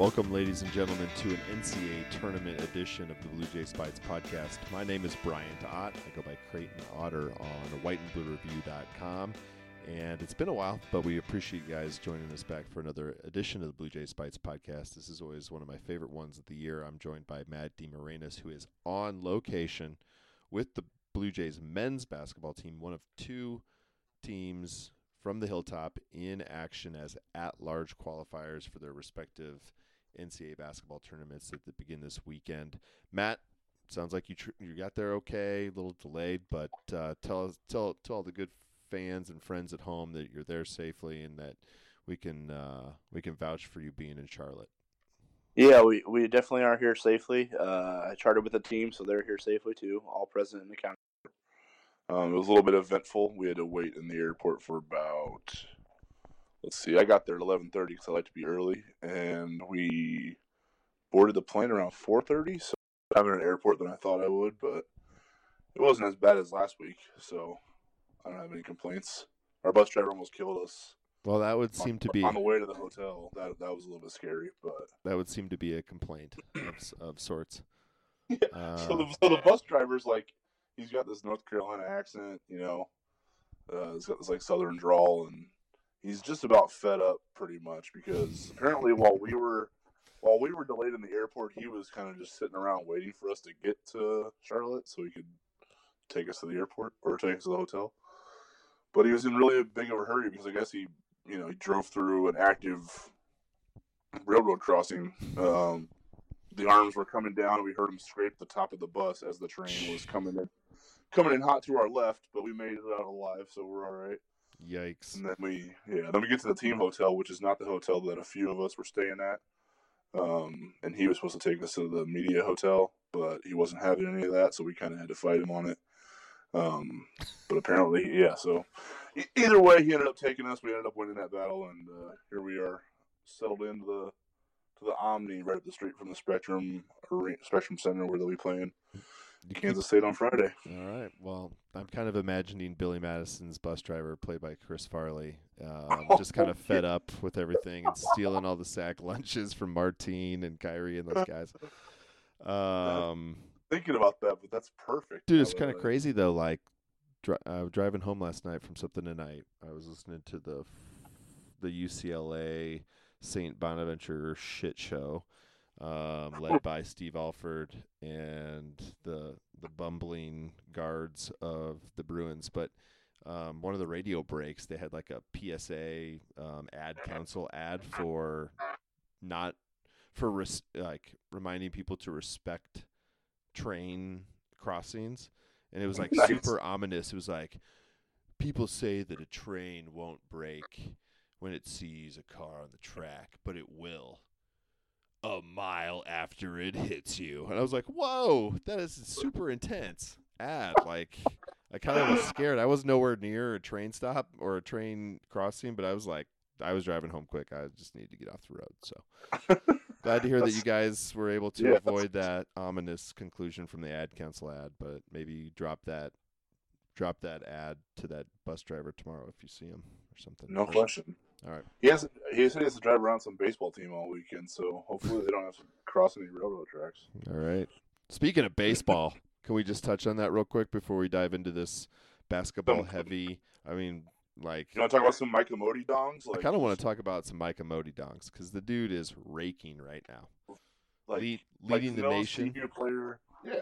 Welcome, ladies and gentlemen, to an NCAA tournament edition of the Blue Jays Bytes podcast. My name is Bryant Ott. I go by Creighton Otter on whiteandbluereview.com. And it's been a while, but we appreciate you guys joining us back for another edition of the Blue Jays Bytes podcast. This is always one of my favorite ones of the year. I'm joined by Matt DeMarinis, who is on location with the Blue Jays men's basketball team, one of two teams from the Hilltop in action as at large qualifiers for their respective NCAA basketball tournaments that begin this weekend. Matt, sounds like you tr- you got there okay, a little delayed, but uh, tell tell tell all the good fans and friends at home that you're there safely and that we can uh, we can vouch for you being in Charlotte. Yeah, we, we definitely are here safely. Uh, I charted with the team, so they're here safely too, all present in the county. Um, it was a little bit eventful. We had to wait in the airport for about let's see, I got there at eleven thirty because I like to be early, and we boarded the plane around four thirty. So I'm in an airport than I thought I would, but it wasn't as bad as last week. So I don't have any complaints. Our bus driver almost killed us. Well, that would seem on, to be on the way to the hotel. That that was a little bit scary, but that would seem to be a complaint of, of sorts. yeah. Uh, so, the, so the bus driver's like, he's got this North Carolina accent, you know. Uh, he's got this like Southern drawl, and he's just about fed up, pretty much, because apparently while we were while we were delayed in the airport, he was kind of just sitting around waiting for us to get to Charlotte so he could take us to the airport or take us to the hotel. But he was in really a big of a hurry because I guess he, you know, he drove through an active railroad crossing. Um, the arms were coming down, and we heard him scrape the top of the bus as the train was coming in, coming in hot to our left. But we made it out alive, so we're all right. Yikes! And then we, yeah, then we get to the team hotel, which is not the hotel that a few of us were staying at. Um, and he was supposed to take us to the media hotel, but he wasn't having any of that, so we kind of had to fight him on it. Um, but apparently, yeah. So either way, he ended up taking us. We ended up winning that battle, and uh, here we are, settled into the to the Omni right up the street from the Spectrum Spectrum Center where they'll be playing Kansas State on Friday. All right. Well, I'm kind of imagining Billy Madison's bus driver, played by Chris Farley, um, just kind of fed up with everything and stealing all the sack lunches from Martine and Khyri and those guys. Um, Thinking about that, but that's perfect. dude, it's kind of crazy though. Like, dri- uh, driving home last night from something tonight, I was listening to the the UCLA Saint Bonaventure shit show, um, led by Steve Alford and the the bumbling guards of the Bruins. But um, one of the radio breaks, they had like a PSA um, ad council ad for not for res- like reminding people to respect train crossings, and it was like Nice. super ominous. It was like people say that a train won't break when it sees a car on the track, but it will a mile after it hits you. And I was like, whoa, that is super intense ad. Like, I kind of was scared. I was nowhere near a train stop or a train crossing, but I was like, I was driving home quick. I just needed to get off the road. So glad to hear that you guys were able to Yeah, avoid that ominous conclusion from the ad council ad, but maybe drop that. Drop that ad to that bus driver tomorrow if you see him or something. No question. All right. He has. He said he has to drive around some baseball team all weekend, so hopefully they don't have to cross any railroad tracks. All right. Speaking of baseball, can we just touch on that real quick before we dive into this basketball heavy? I mean, like, You want to talk about some Micah Modi dongs? I kind of want to talk about some Micah Modi donks because the dude is raking right now, like, like leading the nation. senior player. Yeah.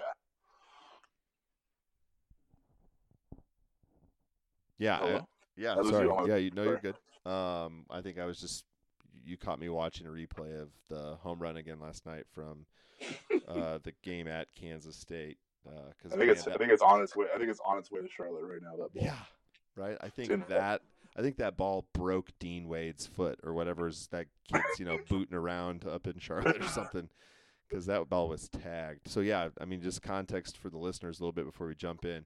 Yeah, I- yeah. That Sorry. Yeah, you know you're good. Um, I think I was just you caught me watching a replay of the home run again last night from uh, the game at Kansas State. Because I think it's. I think it's on its way. I think it's on its way to Charlotte right now. That ball. Yeah, right. I think in- that I think that ball broke Dean Wade's foot or whatever's that kid's you know booting around up in Charlotte or something because that ball was tagged. So yeah, I mean just context for the listeners a little bit before we jump in.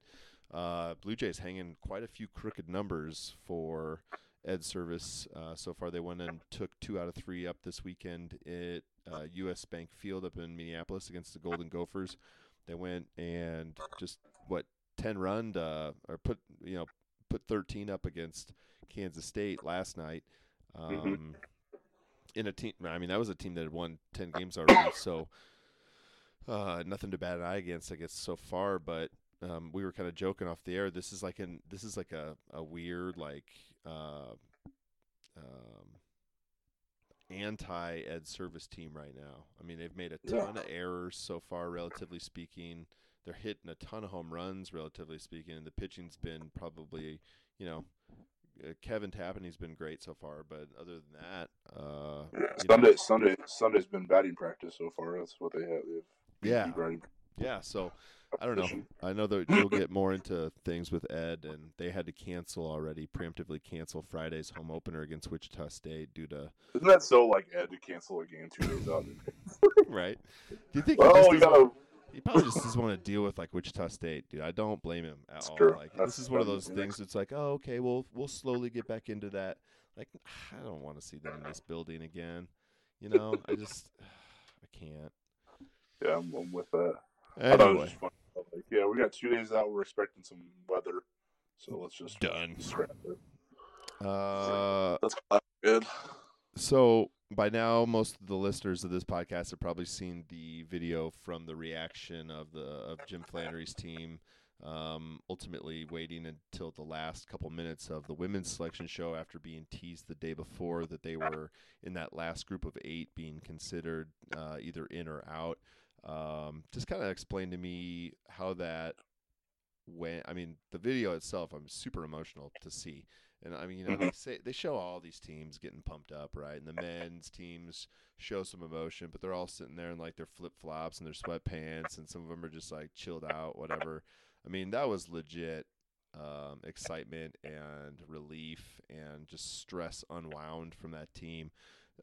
Uh, Blue Jays hanging quite a few crooked numbers for Ed Servais uh, so far. They went and took two out of three up this weekend at uh, U.S. Bank Field up in Minneapolis against the Golden Gophers. They went and just what ten run uh, or put you know put thirteen up against Kansas State last night. Um, in a team. I mean, that was a team that had won ten games already, so uh, nothing to bat an eye against, I guess, so far. But um, we were kind of joking off the air. This is like an this is like a a weird like uh, um, anti Ed Servais team right now. I mean, they've made a Yeah. ton of errors so far, relatively speaking. They're hitting a ton of home runs, relatively speaking, and the pitching's been probably, you know, uh, Kevin Tappaney's been great so far, but other than that, uh, Yeah, you know, Sunday, Sunday, Sunday's been batting practice so far. That's what they have. They've Yeah. batting yeah. So I don't know. I know that you'll get more into things with Ed, and they had to cancel already, preemptively cancel Friday's home opener against Wichita State due to Isn't that so like Ed to cancel a game two days out? right. Do you think he, just well, you gotta. he probably just doesn't want to deal with like Wichita State, dude? I don't blame him at That's all. true. Like That's- this is one of those things. It's like, oh, okay, we'll we'll slowly get back into that. Like, I don't want to see them in this building again. You know, I just I can't. Yeah, I'm, I'm with that. I thought it was Anyway. Yeah, we got two days out. We're expecting some weather, so let's just done. scrap it. Uh, That's good. So by now, most of the listeners of this podcast have probably seen the video from the reaction of the of Jim Flanery's team. Um, ultimately, waiting until the last couple minutes of the women's selection show after being teased the day before that they were in that last group of eight being considered uh, either in or out. Um, just kind of explain to me how that went. I mean, the video itself, I'm super emotional to see. And I mean, you know, they say they show all these teams getting pumped up, right? And the men's teams show some emotion, but they're all sitting there in like their flip flops and their sweatpants, and some of them are just like chilled out, whatever. I mean, that was legit um, excitement and relief and just stress unwound from that team.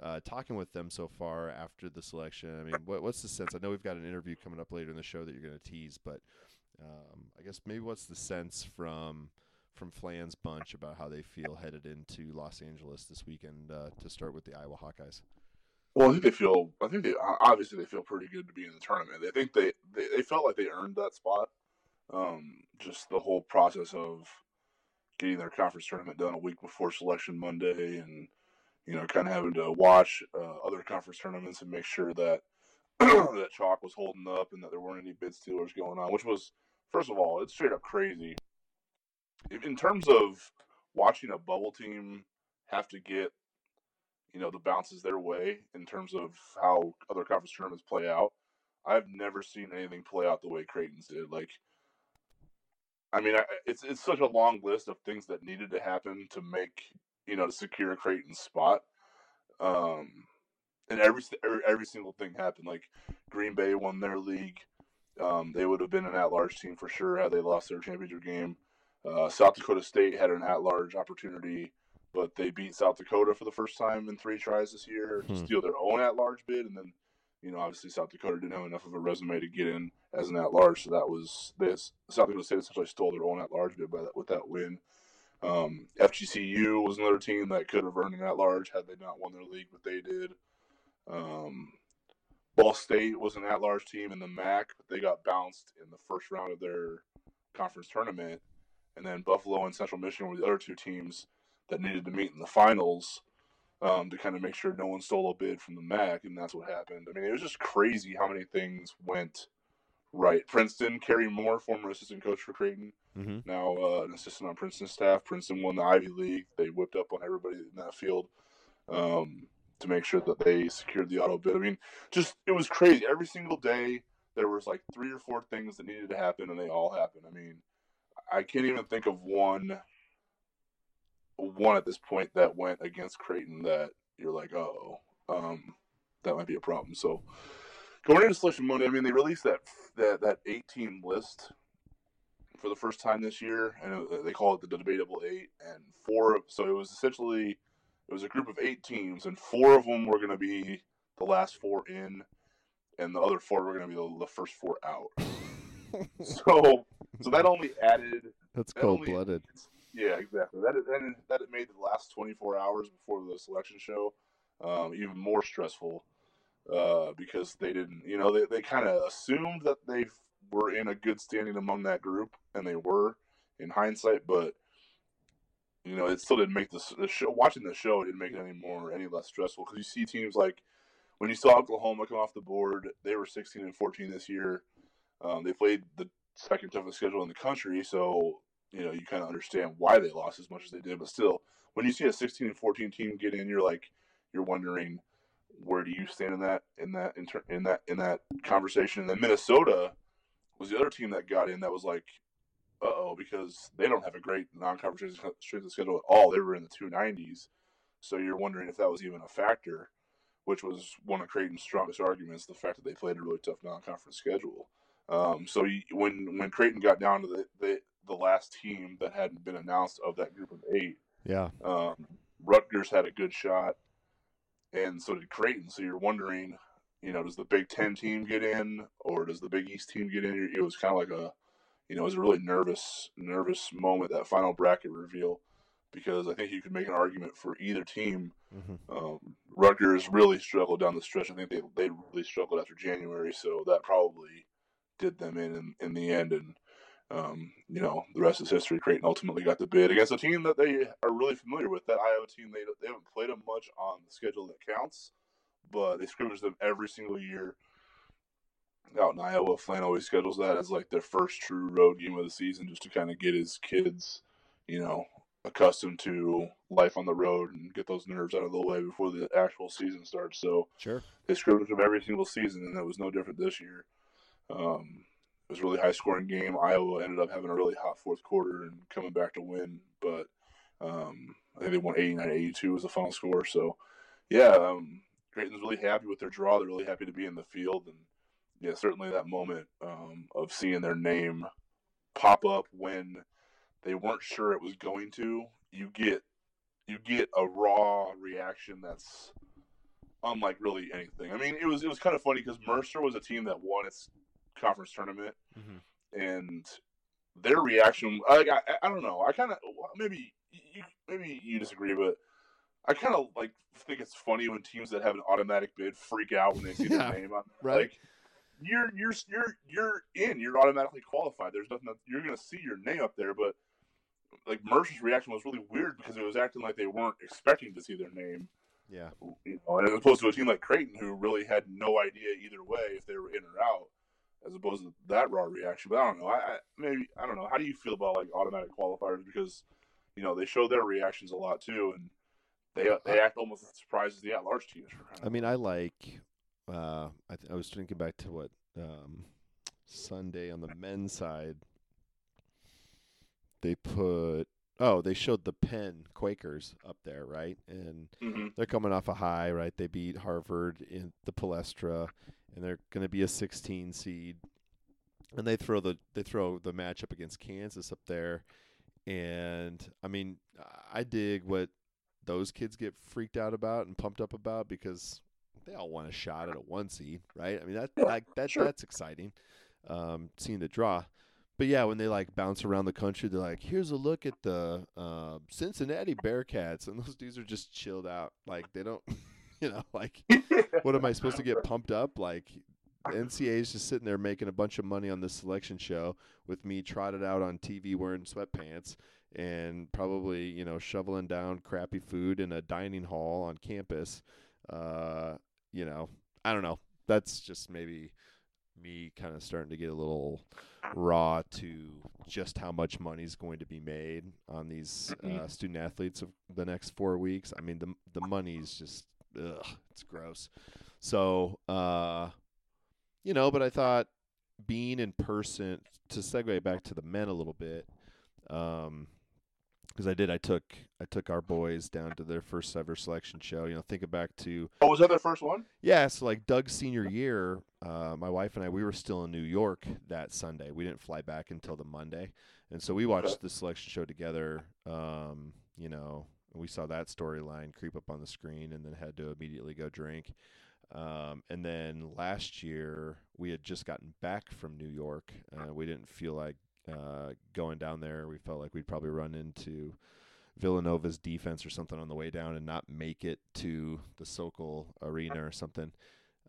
Uh, talking with them so far after the selection, I mean, what, what's the sense? I know we've got an interview coming up later in the show that you're going to tease, but um, I guess maybe what's the sense from from Flan's bunch about how they feel headed into Los Angeles this weekend uh, to start with the Iowa Hawkeyes? Well, I think they feel. I think they obviously they feel pretty good to be in the tournament. They think they they, they felt like they earned that spot. Um, just the whole process of getting their conference tournament done a week before selection Monday, and you know, kind of having to watch uh, other conference tournaments and make sure that that chalk was holding up and that there weren't any bid stealers going on. Which was, first of all, it's straight up crazy. In- terms of watching a bubble team have to get you know the bounces their way in terms of how other conference tournaments play out. I've never seen anything play out the way Creighton's did. Like, I mean, I, it's it's such a long list of things that needed to happen to make you know to secure Creighton's spot. Um, and every every, every single thing happened. Like Green Bay won their league. Um, they would have been an at-large team for sure had they lost their championship game. Uh, South Dakota State had an at-large opportunity but they beat South Dakota for the first time in three tries this year to Hmm. steal their own at-large bid, and then, you know, obviously South Dakota didn't have enough of a resume to get in as an at-large, so that was this. South Dakota State essentially stole their own at-large bid by that with that win. Um, FGCU was another team that could have earned an at-large had they not won their league, but they did. Um, Ball State was an at-large team in the MAC, but they got bounced in the first round of their conference tournament, and then Buffalo and Central Michigan were the other two teams that needed to meet in the finals um, to kind of make sure no one stole a bid from the MAC, and that's what happened. I mean, it was just crazy how many things went right. Princeton, Kerry Moore, former assistant coach for Creighton, Mm-hmm. now uh, an assistant on Princeton staff. Princeton won the Ivy League. They whipped up on everybody in that field um, to make sure that they secured the auto bid. I mean, just it was crazy. Every single day there was like three or four things that needed to happen, and they all happened. I mean, I can't even think of one one at this point that went against Creighton that you're like, oh, um, that might be a problem. So going into selection Monday, I mean, they released that that that eight team list for the first time this year, and they call it the debatable eight. And four, so it was essentially it was a group of eight teams, and four of them were going to be the last four in, and the other four were going to be the, the first four out. So, so that only added That's that cold blooded. yeah, exactly. That that that it made the last 24 hours before the selection show um, even more stressful uh, because they didn't, you know, they, they kind of assumed that they were in a good standing among that group, and they were in hindsight. But you know, it still didn't make the, the show. Watching the show, didn't make it any more any less stressful because you see teams like when you saw Oklahoma come off the board, they were 16 and 14 this year. Um, they played the second toughest schedule in the country, so you know you kind of understand why they lost as much as they did. But still, when you see a 16 and 14 team get in, you're like, you're wondering where do you stand in that in that in, that in that conversation. And then Minnesota was the other team that got in that was like, uh oh, because they don't have a great non-conference strength of schedule at all. They were in the 290s, so you're wondering if that was even a factor, which was one of Creighton's strongest arguments: the fact that they played a really tough non-conference schedule. Um, so you, when when Creighton got down to the, the the last team that hadn't been announced of that group of eight, Yeah. um, Rutgers had a good shot, and so did Creighton. So you're wondering, you know, does the Big Ten team get in, or does the Big East team get in? It was kind of like a, you know, it was a really nervous, nervous moment that final bracket reveal, because I think you could make an argument for either team. hmm Um, Rutgers really struggled down the stretch. I think they they really struggled after January, so that probably did them in in, in the end. And um, you know, the rest is history. Creighton ultimately got the bid against a team that they are really familiar with. That Iowa team, they they haven't played them much on the schedule that counts, but they scrimmage them every single year. Out in Iowa, Flan always schedules that as like their first true road game of the season, just to kind of get his kids, you know, accustomed to life on the road and get those nerves out of the way before the actual season starts. So Sure. they scrimmage them every single season, and that was no different this year. Um, it was a really high scoring game. Iowa ended up having a really hot fourth quarter and coming back to win, but um, I think they won 89 82 was the final score. So, yeah, um, Creighton's really happy with their draw. They're really happy to be in the field. And, yeah, certainly that moment um, of seeing their name pop up when they weren't sure it was going to, you get you get a raw reaction that's unlike really anything. I mean, it was it was kind of funny because Mercer was a team that won its conference tournament, hmm and their reaction, like I, I don't know, I kind of maybe you maybe you disagree, but I kind of like think it's funny when teams that have an automatic bid freak out when they see Yeah, their name on right. Like you're you're you're you're in, you're automatically qualified. There's nothing that, you're gonna see your name up there, but like Mercer's reaction was really weird because it was acting like they weren't expecting to see their name Yeah. you know, and as opposed to a team like Creighton who really had no idea either way if they were in or out, as opposed to that raw reaction. But I don't know. I, I maybe I don't know. How do you feel about like automatic qualifiers? Because you know they show their reactions a lot too, and they they act almost as surprised as the at large teams. For I mean, I like. Uh, I, th- I was thinking back to what um, Sunday on the men's side. They put oh they showed the Penn Quakers up there right, and hmm they're coming off a high right. They beat Harvard in the Palestra, and they're going to be a 16 seed. And they throw the they throw the matchup against Kansas up there, and I mean I dig what those kids get freaked out about and pumped up about because they all want a shot at a one seed, right? I mean that like that sure. that's exciting, um, seeing the draw. But yeah, when they like bounce around the country, they're like, "Here's a look at the uh, Cincinnati Bearcats," and those dudes are just chilled out. Like they don't, you know, like what am I supposed to get pumped up? Like NCAA is just sitting there making a bunch of money on this selection show with me trotted out on TV wearing sweatpants and probably you know shoveling down crappy food in a dining hall on campus. Uh, you know, I don't know. That's just maybe me kind of starting to get a little raw to just how much money is going to be made on these uh, student athletes of the next four weeks. I mean, the the money's just ugh, it's gross. So, uh, you know, but I thought being in person to segue back to the men a little bit, um, because I did. I took I took our boys down to their first ever selection show. You know, thinking back to Oh, was that their first one? yeah, so like Doug's senior year, uh, my wife and I, we were still in New York that Sunday. We didn't fly back until the Monday, and so we watched the selection show together. Um, you know, we saw that storyline creep up on the screen, and then had to immediately go drink. Um, and then last year, we had just gotten back from New York. Uh, we didn't feel like uh, going down there. We felt like we'd probably run into Villanova's defense or something on the way down and not make it to the Sokol Arena or something.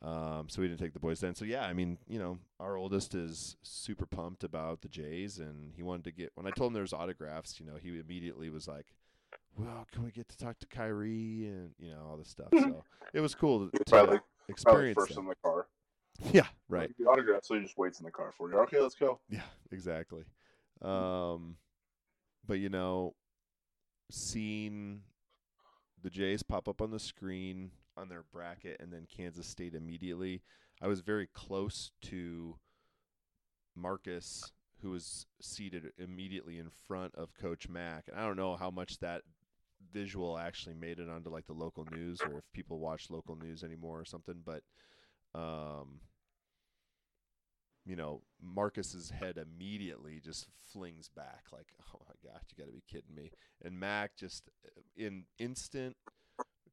Um, so we didn't take the boys then. So yeah, I mean, you know, our oldest is super pumped about the Jays, and he wanted to get. When I told him there was autographs, you know, he immediately was like, well, can we get to talk to Khyri and you know all this stuff. So it was cool to, to Probably, probably experience. first that. in the car. Yeah, right. The autograph, so he just waits in the car for you. Okay, let's go. Yeah, exactly. Um, but you know, seeing the Jays pop up on the screen on their bracket and then Kansas State immediately, I was very close to Marcus, who was seated immediately in front of Coach Mac. And I don't know how much that visual actually made it onto like the local news or if people watch local news anymore or something, but um you know, Marcus's head immediately just flings back like, "Oh my god, you got to be kidding me!" And Mac just uh, in instant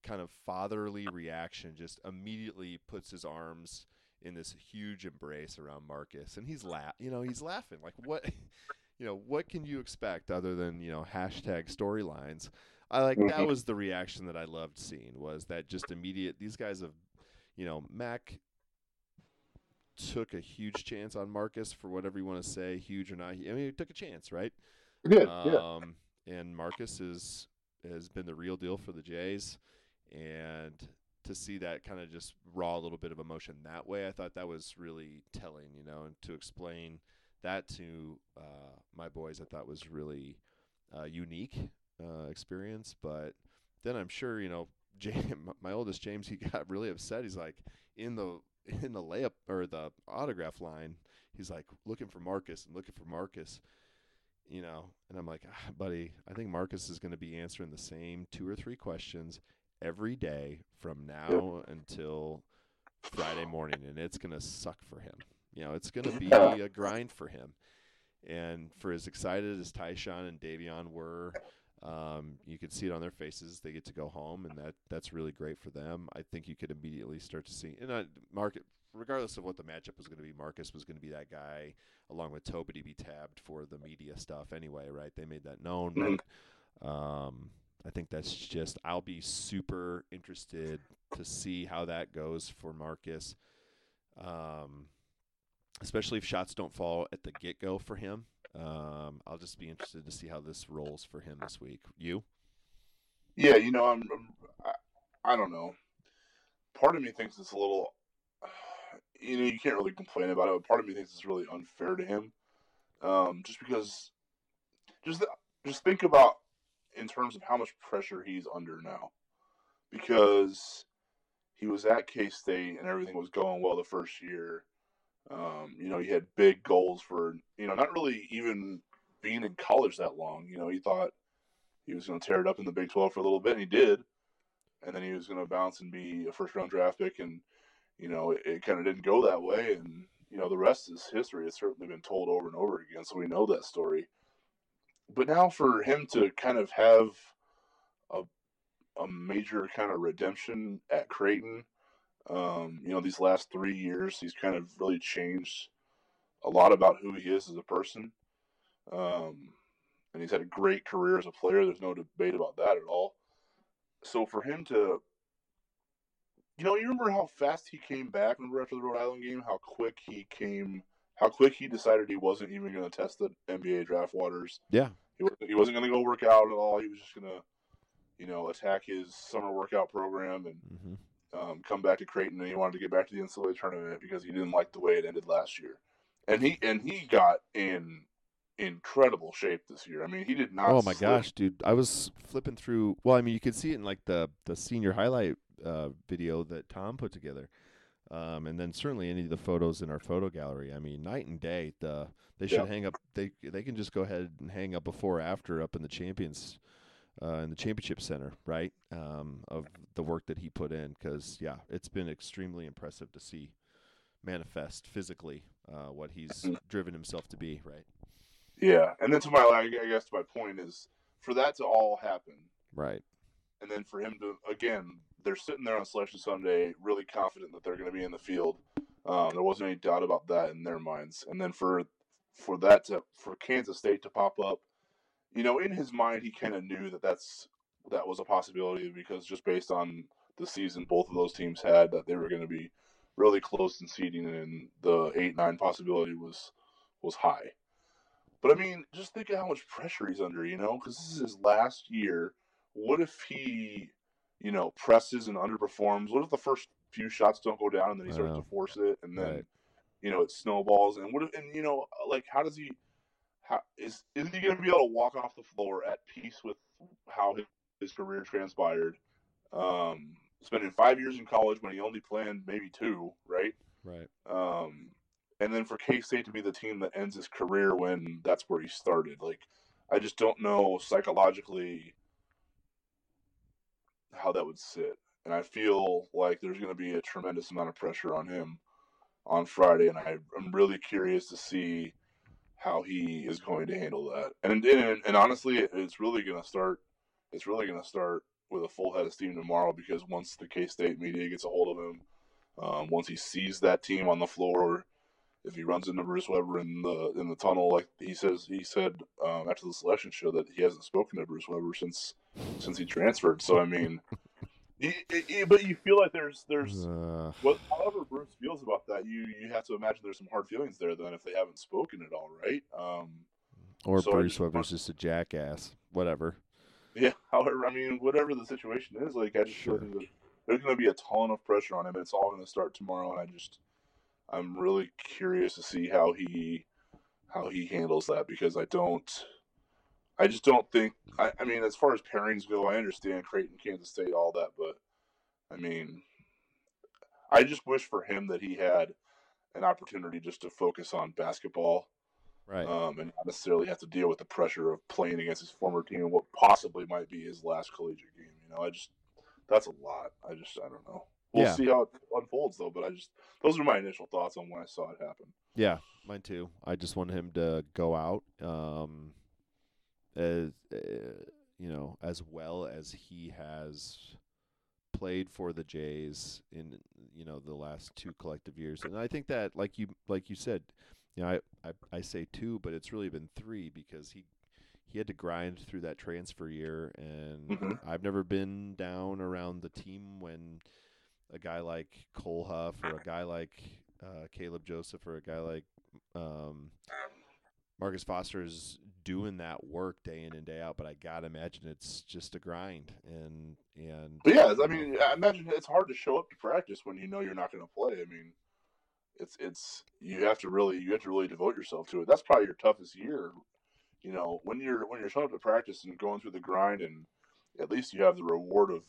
kind of fatherly reaction, just immediately puts his arms in this huge embrace around Marcus, and he's laugh, you know, he's laughing like, "What?" You know, what can you expect other than you know hashtag storylines? I like that Mhm. was the reaction that I loved seeing was that just immediate. These guys have, you know, Mac took a huge chance on Marcus for whatever you want to say, huge or not. I mean, he took a chance, right? He did, Um, and Marcus is has been the real deal for the Jays, and to see that kind of just raw little bit of emotion that way, I thought that was really telling, you know, and to explain that to uh, my boys, I thought was really uh, unique uh, experience. But then I'm sure, you know, James, my oldest James, he got really upset. He's like in the in the layup or the autograph line, he's like looking for Marcus and looking for Marcus you know, and I'm like, ah, buddy, I think Marcus is going to be answering the same two or three questions every day from now until Friday morning, and it's going to suck for him. You know, it's going to be a grind for him. And for as excited as Ty-Shon and Davion were, um, you could see it on their faces. They get to go home, and that that's really great for them. I think you could immediately start to see, and I, Mark, regardless of what the matchup was going to be, Marcus was going to be that guy along with Toby to be tabbed for the media stuff anyway, right? They made that known, Mhm. but um, I think that's just I'll be super interested to see how that goes for Marcus. Um, especially if shots don't fall at the get go for him. Um, I'll just be interested to see how this rolls for him this week. You? Yeah, you know, I'm, I'm I, I don't know. Part of me thinks it's a little, you know, you can't really complain about it. But part of me thinks it's really unfair to him, um, just because, just just think about in terms of how much pressure he's under now, because he was at K State and everything was going well the first year. Um, you know, he had big goals for you know not really even being in college that long. You know, he thought he was going to tear it up in the Big 12 for a little bit, and he did. And then he was going to bounce and be a first round draft pick, and you know it, it kind of didn't go that way. And you know the rest is history. It's certainly been told over and over again, so we know that story. But now for him to kind of have a a major kind of redemption at Creighton, um, you know these last three years, he's kind of really changed a lot about who he is as a person. Um, and he's had a great career as a player. There's no debate about that at all. So for him to, you know, you remember how fast he came back. Remember after the Rhode Island game, how quick he came, how quick he decided he wasn't even going to test the NBA draft waters. Yeah. He wasn't, he wasn't going to go work out at all. He was just going to, you know, attack his summer workout program and Mm-hmm. um, come back to Creighton, and he wanted to get back to the NCAA tournament because he didn't like the way it ended last year. And he and he got in incredible shape this year. I mean, he did not. Oh my slip. gosh, dude! I was flipping through. Well, I mean, you could see it in like the the senior highlight uh, video that Tom put together, um, and then certainly any of the photos in our photo gallery. I mean, night and day. The they should Yeah. hang up. They they can just go ahead and hang up before after up in the champions. Uh, in the championship center, right? Um, of the work that he put in, because yeah, it's been extremely impressive to see manifest physically uh, what he's driven himself to be, right? Yeah, and then to my, I guess to my point is for that to all happen, Right. and then for him to again, they're sitting there on Selection Sunday, really confident that they're going to be in the field. Um, there wasn't any doubt about that in their minds, and then for for that to for Kansas State to pop up, you know, in his mind, he kind of knew that that's that was a possibility because just based on the season both of those teams had, that they were going to be really close in seeding, and the eight nine possibility was was high. But I mean, just think of how much pressure he's under, you know, because this is his last year what if he, you know, presses and underperforms? What if the first few shots don't go down and then he starts to force it and then Right. you know it snowballs and what if and you know like how does he how is isn't he going to be able to walk off the floor at peace with how his, his career transpired? Um, spending five years in college when he only planned maybe two, right? Right. Um, and then for K State to be the team that ends his career when that's where he started, like I just don't know psychologically how that would sit. And I feel like there's going to be a tremendous amount of pressure on him on Friday, and I, I'm really curious to see how he is going to handle that. And and, and honestly, it's really going to start. It's really going to start with a full head of steam tomorrow because once the K State media gets a hold of him, um, once he sees that team on the floor, if he runs into Bruce Weber in the in the tunnel, like he says, he said um, after the selection show that he hasn't spoken to Bruce Weber since since he transferred. So I mean, but you feel like there's there's Uh, what however Bruce feels about that, you you have to imagine there's some hard feelings there then if they haven't spoken at all, right? Um, or So Bruce Weber's just a jackass. Whatever. yeah. However, I mean, whatever the situation is, like I just Sure. feel like there's, there's going to be a ton of pressure on him. It's all going to start tomorrow, and I just I'm really curious to see how he how he handles that because I don't. I just don't think. I, I mean, as far as pairings go, I understand Creighton, Kansas State, all that, but I mean, I just wish for him that he had an opportunity just to focus on basketball Right. um, and not necessarily have to deal with the pressure of playing against his former team and what possibly might be his last collegiate game. You know, I just that's a lot. I just I don't know. We'll Yeah. see how it unfolds though. But I just those are my initial thoughts on when I saw it happen. Yeah, mine too. I just want him to go out, um, as uh, you know, as well as he has played for the Jays in you know the last two collective years, and I think that, like you like you said, you know, I I, I say two, but it's really been three because he he had to grind through that transfer year, and Mhm. I've never been down around the team when a guy like Cole Huff or a guy like uh, Kaleb Joseph or a guy like um, Marcus Foster is doing that work day in and day out. But I gotta imagine it's just a grind, and and But yeah, I mean, I imagine it's hard to show up to practice when you know you're not going to play. I mean, it's it's you have to really you have to really devote yourself to it. That's probably your toughest year. You know, when you're when you're showing up to practice and going through the grind, and at least you have the reward of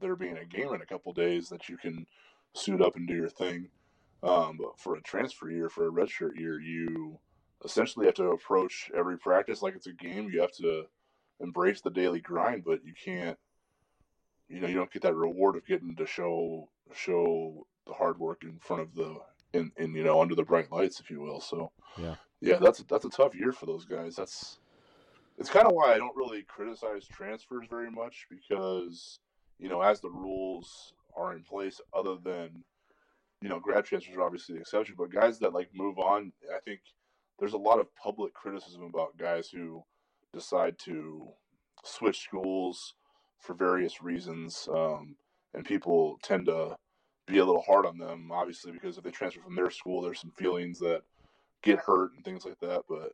there being a game in a couple days that you can suit up and do your thing. Um, but for a transfer year, for a redshirt year, you essentially have to approach every practice like it's a game. You have to embrace the daily grind, but you can't you know you don't get that reward of getting to show show the hard work in front of the in, in you know under the bright lights if you will so Yeah. yeah that's that's a tough year for those guys that's it's kind of why i don't really criticize transfers very much because you know as the rules are in place other than you know grad transfers are obviously the exception but guys that like move on i think there's a lot of public criticism about guys who decide to switch schools for various reasons, um, and people tend to be a little hard on them, obviously, because if they transfer from their school, there's some feelings that get hurt and things like that. But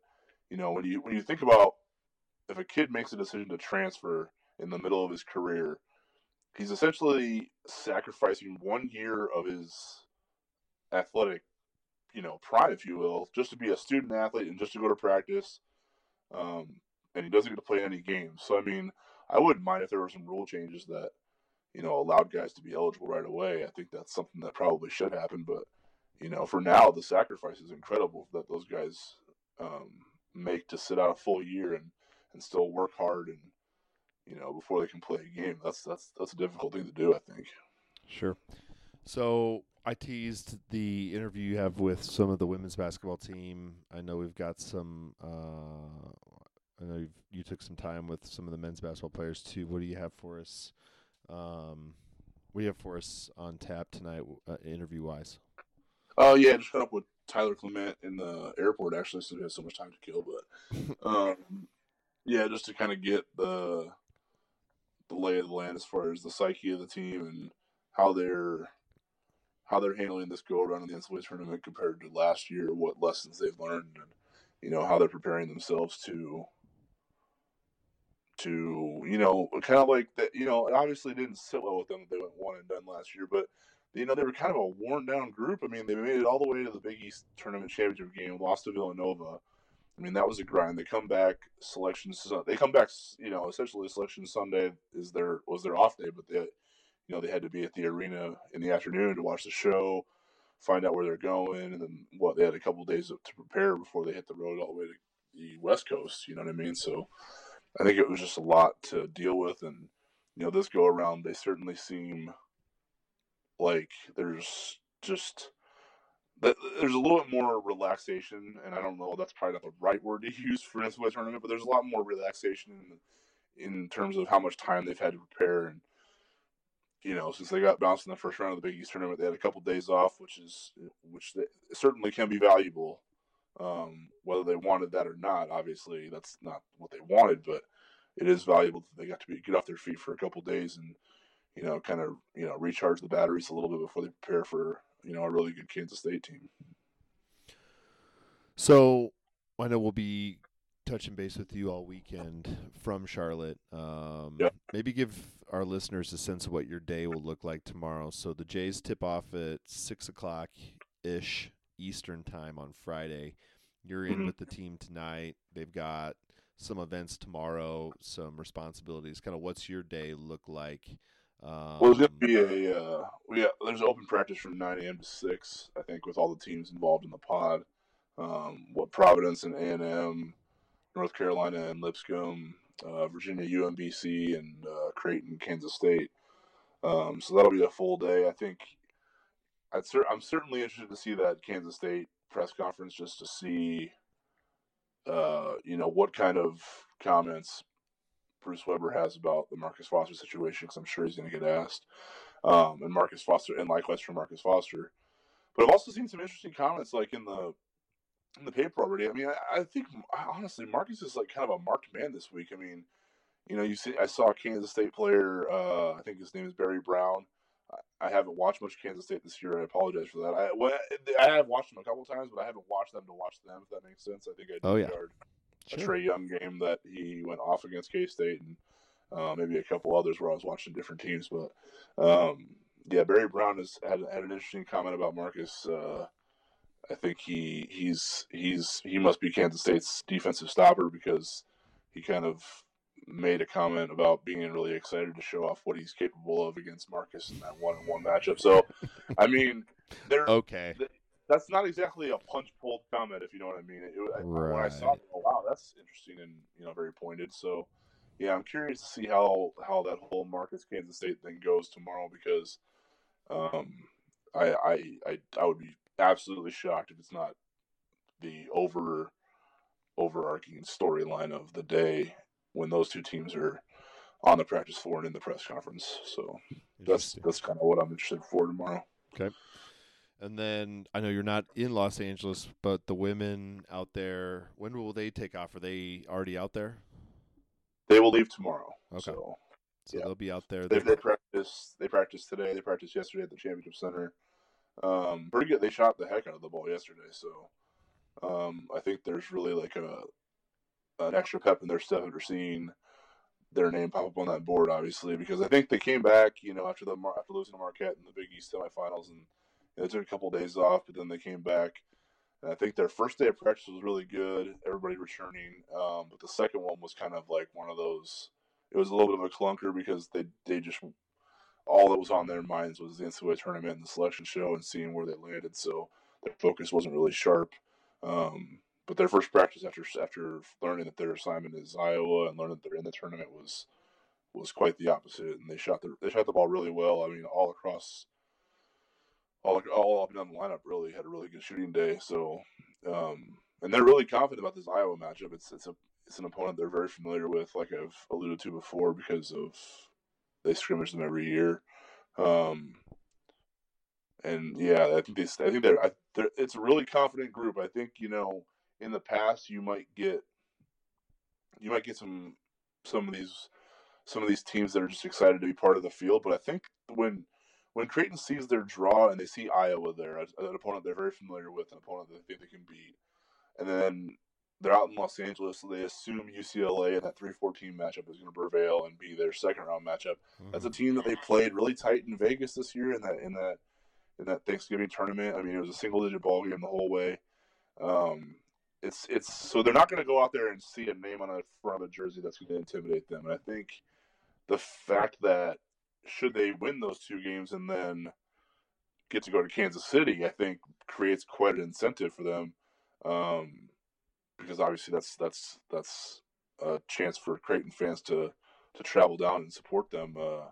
you know, when you when you think about if a kid makes a decision to transfer in the middle of his career, he's essentially sacrificing one year of his athletic, you know, pride, if you will, just to be a student athlete and just to go to practice. Um, and he doesn't get to play any games. So I mean, I wouldn't mind if there were some rule changes that, you know, allowed guys to be eligible right away. I think that's something that probably should happen. But, you know, for now, the sacrifice is incredible that those guys um, make to sit out a full year and, and still work hard and, you know, before they can play a game. That's that's that's a difficult thing to do. I think. Sure. So I teased the interview you have with some of the women's basketball team. I know we've got some. Uh, I know you've, you took some time with some of the men's basketball players too. What do you have for us? Um, what do you have for us on tap tonight, uh, interview wise? Oh yeah, just caught up with Tyler Clement in the airport actually, so we had so much time to kill. But um, yeah, just to kind of get the the lay of the land as far as the psyche of the team and how they're how they're handling this go around in the NCAA tournament compared to last year, what lessons they've learned, and you know how they're preparing themselves to to you know kind of like that you know obviously didn't sit well with them. That they went one and done last year but you know they were kind of a worn down group. I mean they made it all the way to the big east tournament championship game lost to villanova i mean that was a grind. They come back selections they come back you know essentially selection sunday is their was their off day but they you know they had to be at the arena in the afternoon to watch the show find out where they're going and then what they had a couple days to prepare before they hit the road all the way to the west coast you know what i mean? So I think it was just a lot to deal with, and you know, this go around, they certainly seem like there's just there's a little bit more relaxation, and I don't know that's probably not the right word to use for an NCAA tournament, but there's a lot more relaxation in, in terms of how much time they've had to prepare, and you know, since they got bounced in the first round of the Big East tournament, they had a couple days off, which is which certainly can be valuable um, whether they wanted that or not, obviously that's not what they wanted, but it is valuable that they got to be get off their feet for a couple days and you know kind of you know recharge the batteries a little bit before they prepare for you know a really good Kansas State team. So I know we'll be touching base with you all weekend from Charlotte. Um, yep. Maybe give our listeners a sense of what your day will look like tomorrow. So the Jays tip off at six o'clock ish Eastern time on Friday. You're in mm-hmm. with the team tonight. They've got some events tomorrow, some responsibilities. Kind of what's your day look like? Um, well, there's gonna be a uh, we got, there's open practice from 9 a.m. to 6. I think with all the teams involved in the pod. Um, what Providence and A&M, North Carolina and Lipscomb, uh, Virginia, UMBC, and uh, Creighton, Kansas State. Um, so that'll be a full day. I think I'd cer- I'm certainly interested to see that Kansas State press conference just to see, uh, you know, what kind of comments Bruce Weber has about the Marcus Foster situation because I'm sure he's going to get asked. Um, and Marcus Foster, and likewise for Marcus Foster. But I've also seen some interesting comments like in the in the paper already. I mean, I, I think honestly, Marcus is like kind of a marked man this week. I mean, you know, you see, I saw a Kansas State player. Uh, I think his name is Barry Brown I haven't watched much Kansas State this year. I apologize for that. I well, I have watched them a couple times, but I haven't watched them to watch them. If that makes sense, I think I did oh, yeah. a sure. Trae Young game that he went off against K State, and uh, maybe a couple others where I was watching different teams. But um, yeah, Barry Brown has had, had an interesting comment about Marcus. Uh, I think he he's he's he must be Kansas State's defensive stopper because he kind of made a comment about being really excited to show off what he's capable of against Marcus in that one-on-one matchup. So, I mean, they're okay. That's not exactly a punch pulled comment, if you know what I mean. It, right. When I saw, it, oh, wow, that's interesting and you know very pointed. So, yeah, I'm curious to see how how that whole Marcus Kansas State thing goes tomorrow because, um, I I I, I would be absolutely shocked if it's not the over overarching storyline of the day when those two teams are on the practice floor and in the press conference. So that's that's kind of what I'm interested for tomorrow. Okay. And then I know you're not in Los Angeles, but the women out there, when will they take off? Are they already out there? They will leave tomorrow. Okay. So, so yeah. they'll be out there. They, they practice. They practiced today. They practiced yesterday at the championship center. Um, pretty good. They shot the heck out of the ball yesterday. So um, I think there's really like a an extra pep in their step after seeing their name pop up on that board, obviously, because I think they came back, you know, after the after losing to Marquette in the Big East semifinals, and they took a couple of days off, but then they came back. And I think their first day of practice was really good, everybody returning, um, but the second one was kind of like one of those. It was a little bit of a clunker because they they just all that was on their minds was the NCAA tournament and the selection show and seeing where they landed, so their focus wasn't really sharp. Um, but their first practice after after learning that their assignment is Iowa and learning that they're in the tournament was was quite the opposite. And they shot the they shot the ball really well. I mean, all across, all all up and down the lineup really had a really good shooting day. So, um, and they're really confident about this Iowa matchup. It's it's a it's an opponent they're very familiar with, like I've alluded to before, because of they scrimmage them every year. Um, and yeah, I think they I think they're, I, they're it's a really confident group. I think you know in the past you might get you might get some some of these some of these teams that are just excited to be part of the field. But I think when when Creighton sees their draw and they see Iowa there, as an opponent they're very familiar with, an opponent that they think they can beat, and then they're out in Los Angeles, so they assume UCLA and that 3-14 matchup is going to prevail and be their second round matchup. That's a Mm-hmm. team that they played really tight in Vegas this year in that in that in that Thanksgiving tournament. I mean, it was a single digit ball game the whole way. Um, it's it's so they're not going to go out there and see a name on the front of a jersey that's going to intimidate them. And I think the fact that should they win those two games and then get to go to Kansas City, I think creates quite an incentive for them. Um, because obviously that's that's that's a chance for Creighton fans to to travel down and support them uh,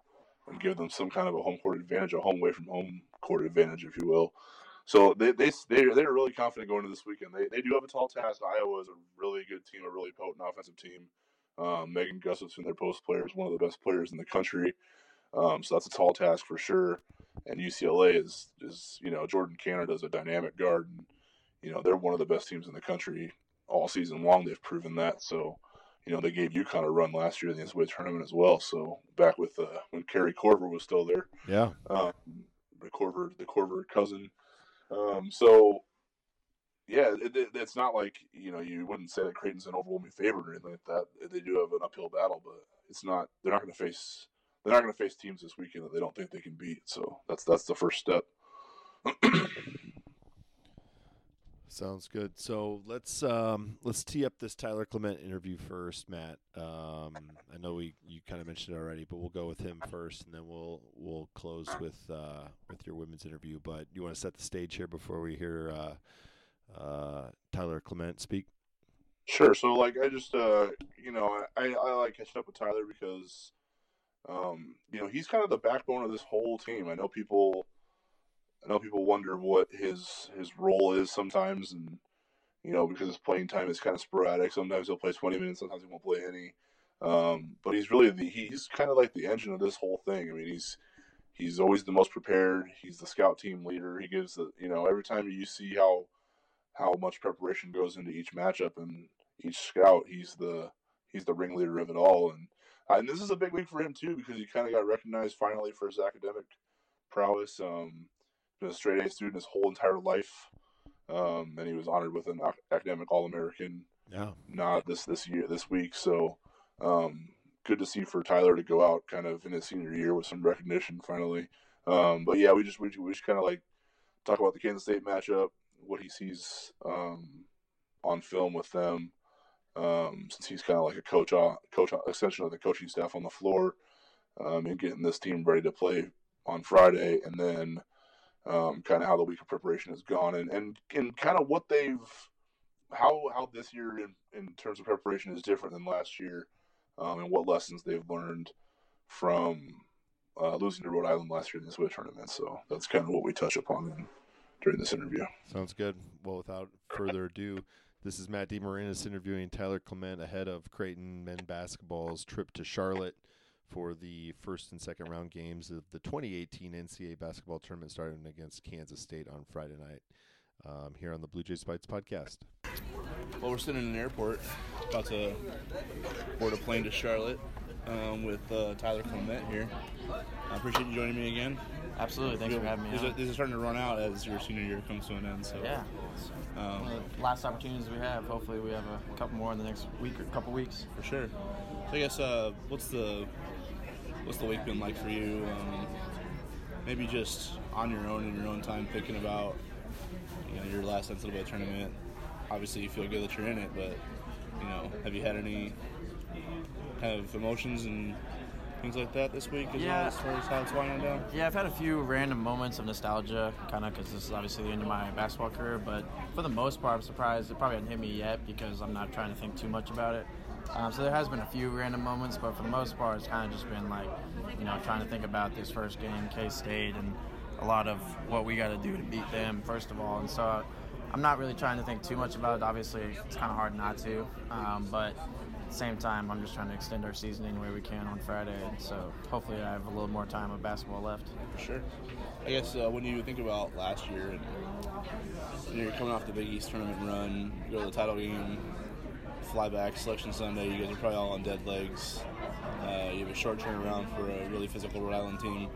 and give them some kind of a home court advantage, a home away from home court advantage, if you will. So they they they they're really confident going into this weekend. They they do have a tall task. Iowa is a really good team, a really potent offensive team. Um, Megan Gustafson, their post player, is one of the best players in the country. Um, so that's a tall task for sure. And UCLA is is you know Jordan Canada is a dynamic guard, and you know they're one of the best teams in the country all season long. They've proven that. So you know they gave UConn a run last year in the NCAA tournament as well. So back with uh, when Kari Korver was still there, Yeah. um, the Korver the Corver cousin. Um, so yeah, it, it, it's not like you know you wouldn't say that Creighton's an overwhelming favorite or anything like that. They do have an uphill battle, but it's not. They're not going to face. They're not going to face teams this weekend that they don't think they can beat. So that's that's the first step. Sounds good. So let's um, let's tee up this Tyler Clement interview first, Matt. Um, I know we you kind of mentioned it already, but we'll go with him first, and then we'll we'll close with uh, with your women's interview. But you want to set the stage here before we hear uh, uh, Tyler Clement speak? Sure. So like I just uh you know I I like catching up with Tyler because um you know he's kind of the backbone of this whole team. I know people I know people wonder what his his role is sometimes and you know because his playing time is kind of sporadic. Sometimes he'll play 20 minutes, sometimes he won't play any. Um but he's really the he's kind of like the engine of this whole thing. I mean he's he's always the most prepared. He's the scout team leader. He gives the you know every time you see how how much preparation goes into each matchup and each scout. He's the he's the ringleader of it all, and and this is a big week for him too because he kind of got recognized finally for his academic prowess. Um, been a straight A student his whole entire life, um, and he was honored with an academic All American Yeah. Not this this year this week. So um, good to see for Tyler to go out kind of in his senior year with some recognition finally. Um, but yeah, we just we, we just kind of like talk about the Kansas State matchup, what he sees um, on film with them, um, since he's kind of like a coach, uh, coach extension of the coaching staff on the floor, um, and getting this team ready to play on Friday, and then um, kind of how the week of preparation has gone, and and, and kind of what they've how how this year in, in terms of preparation is different than last year, um, and what lessons they've learned from uh, losing to Rhode Island last year in the way tournament. So that's kind of what we touch upon in, during this interview. Sounds good. Well, without further ado, this is Matt DeMarinis interviewing Tyler Clement ahead of Creighton men basketball's trip to Charlotte for the first and second round games of the 2018 NCAA basketball tournament starting against Kansas State on Friday night. Um, here on the Blue Jays Bytes podcast. Well, we're sitting in an airport, about to board a plane to Charlotte um, with uh, Tyler Clement here. I appreciate you joining me again. Absolutely. Thanks for having me. This on. is, this is starting to run out as your senior year comes to an end. So yeah. Um, the last opportunities we have. Hopefully, we have a couple more in the next week or couple weeks. for sure. So I guess uh, what's the what's the week been like for you? Um, maybe just on your own in your own time, thinking about you know your last NCAA tournament. Obviously, you feel good that you're in it, but you know, have you had any kind of emotions and things like that this week as Yeah. well as far as how it's winding down? Yeah, I've had a few random moments of nostalgia, kind of because this is obviously the end of my basketball career. But for the most part, I'm surprised it probably hasn't hit me yet because I'm not trying to think too much about it. Um, so there has been a few random moments, but for the most part, it's kind of just been like, you know, trying to think about this first game, K State, and a lot of what we got to do to beat them first of all. And so I'm not really trying to think too much about it. Obviously, it's kind of hard not to, um, but at the same time, I'm just trying to extend our season any way we can on Friday. And so hopefully, I have a little more time of basketball left. For sure. I guess uh, when you think about last year and you you're coming off the Big East tournament run, you go to the title game, fly back, selection Sunday, you guys are probably all on dead legs. Uh, you have a short turnaround for a really physical Rhode Island team.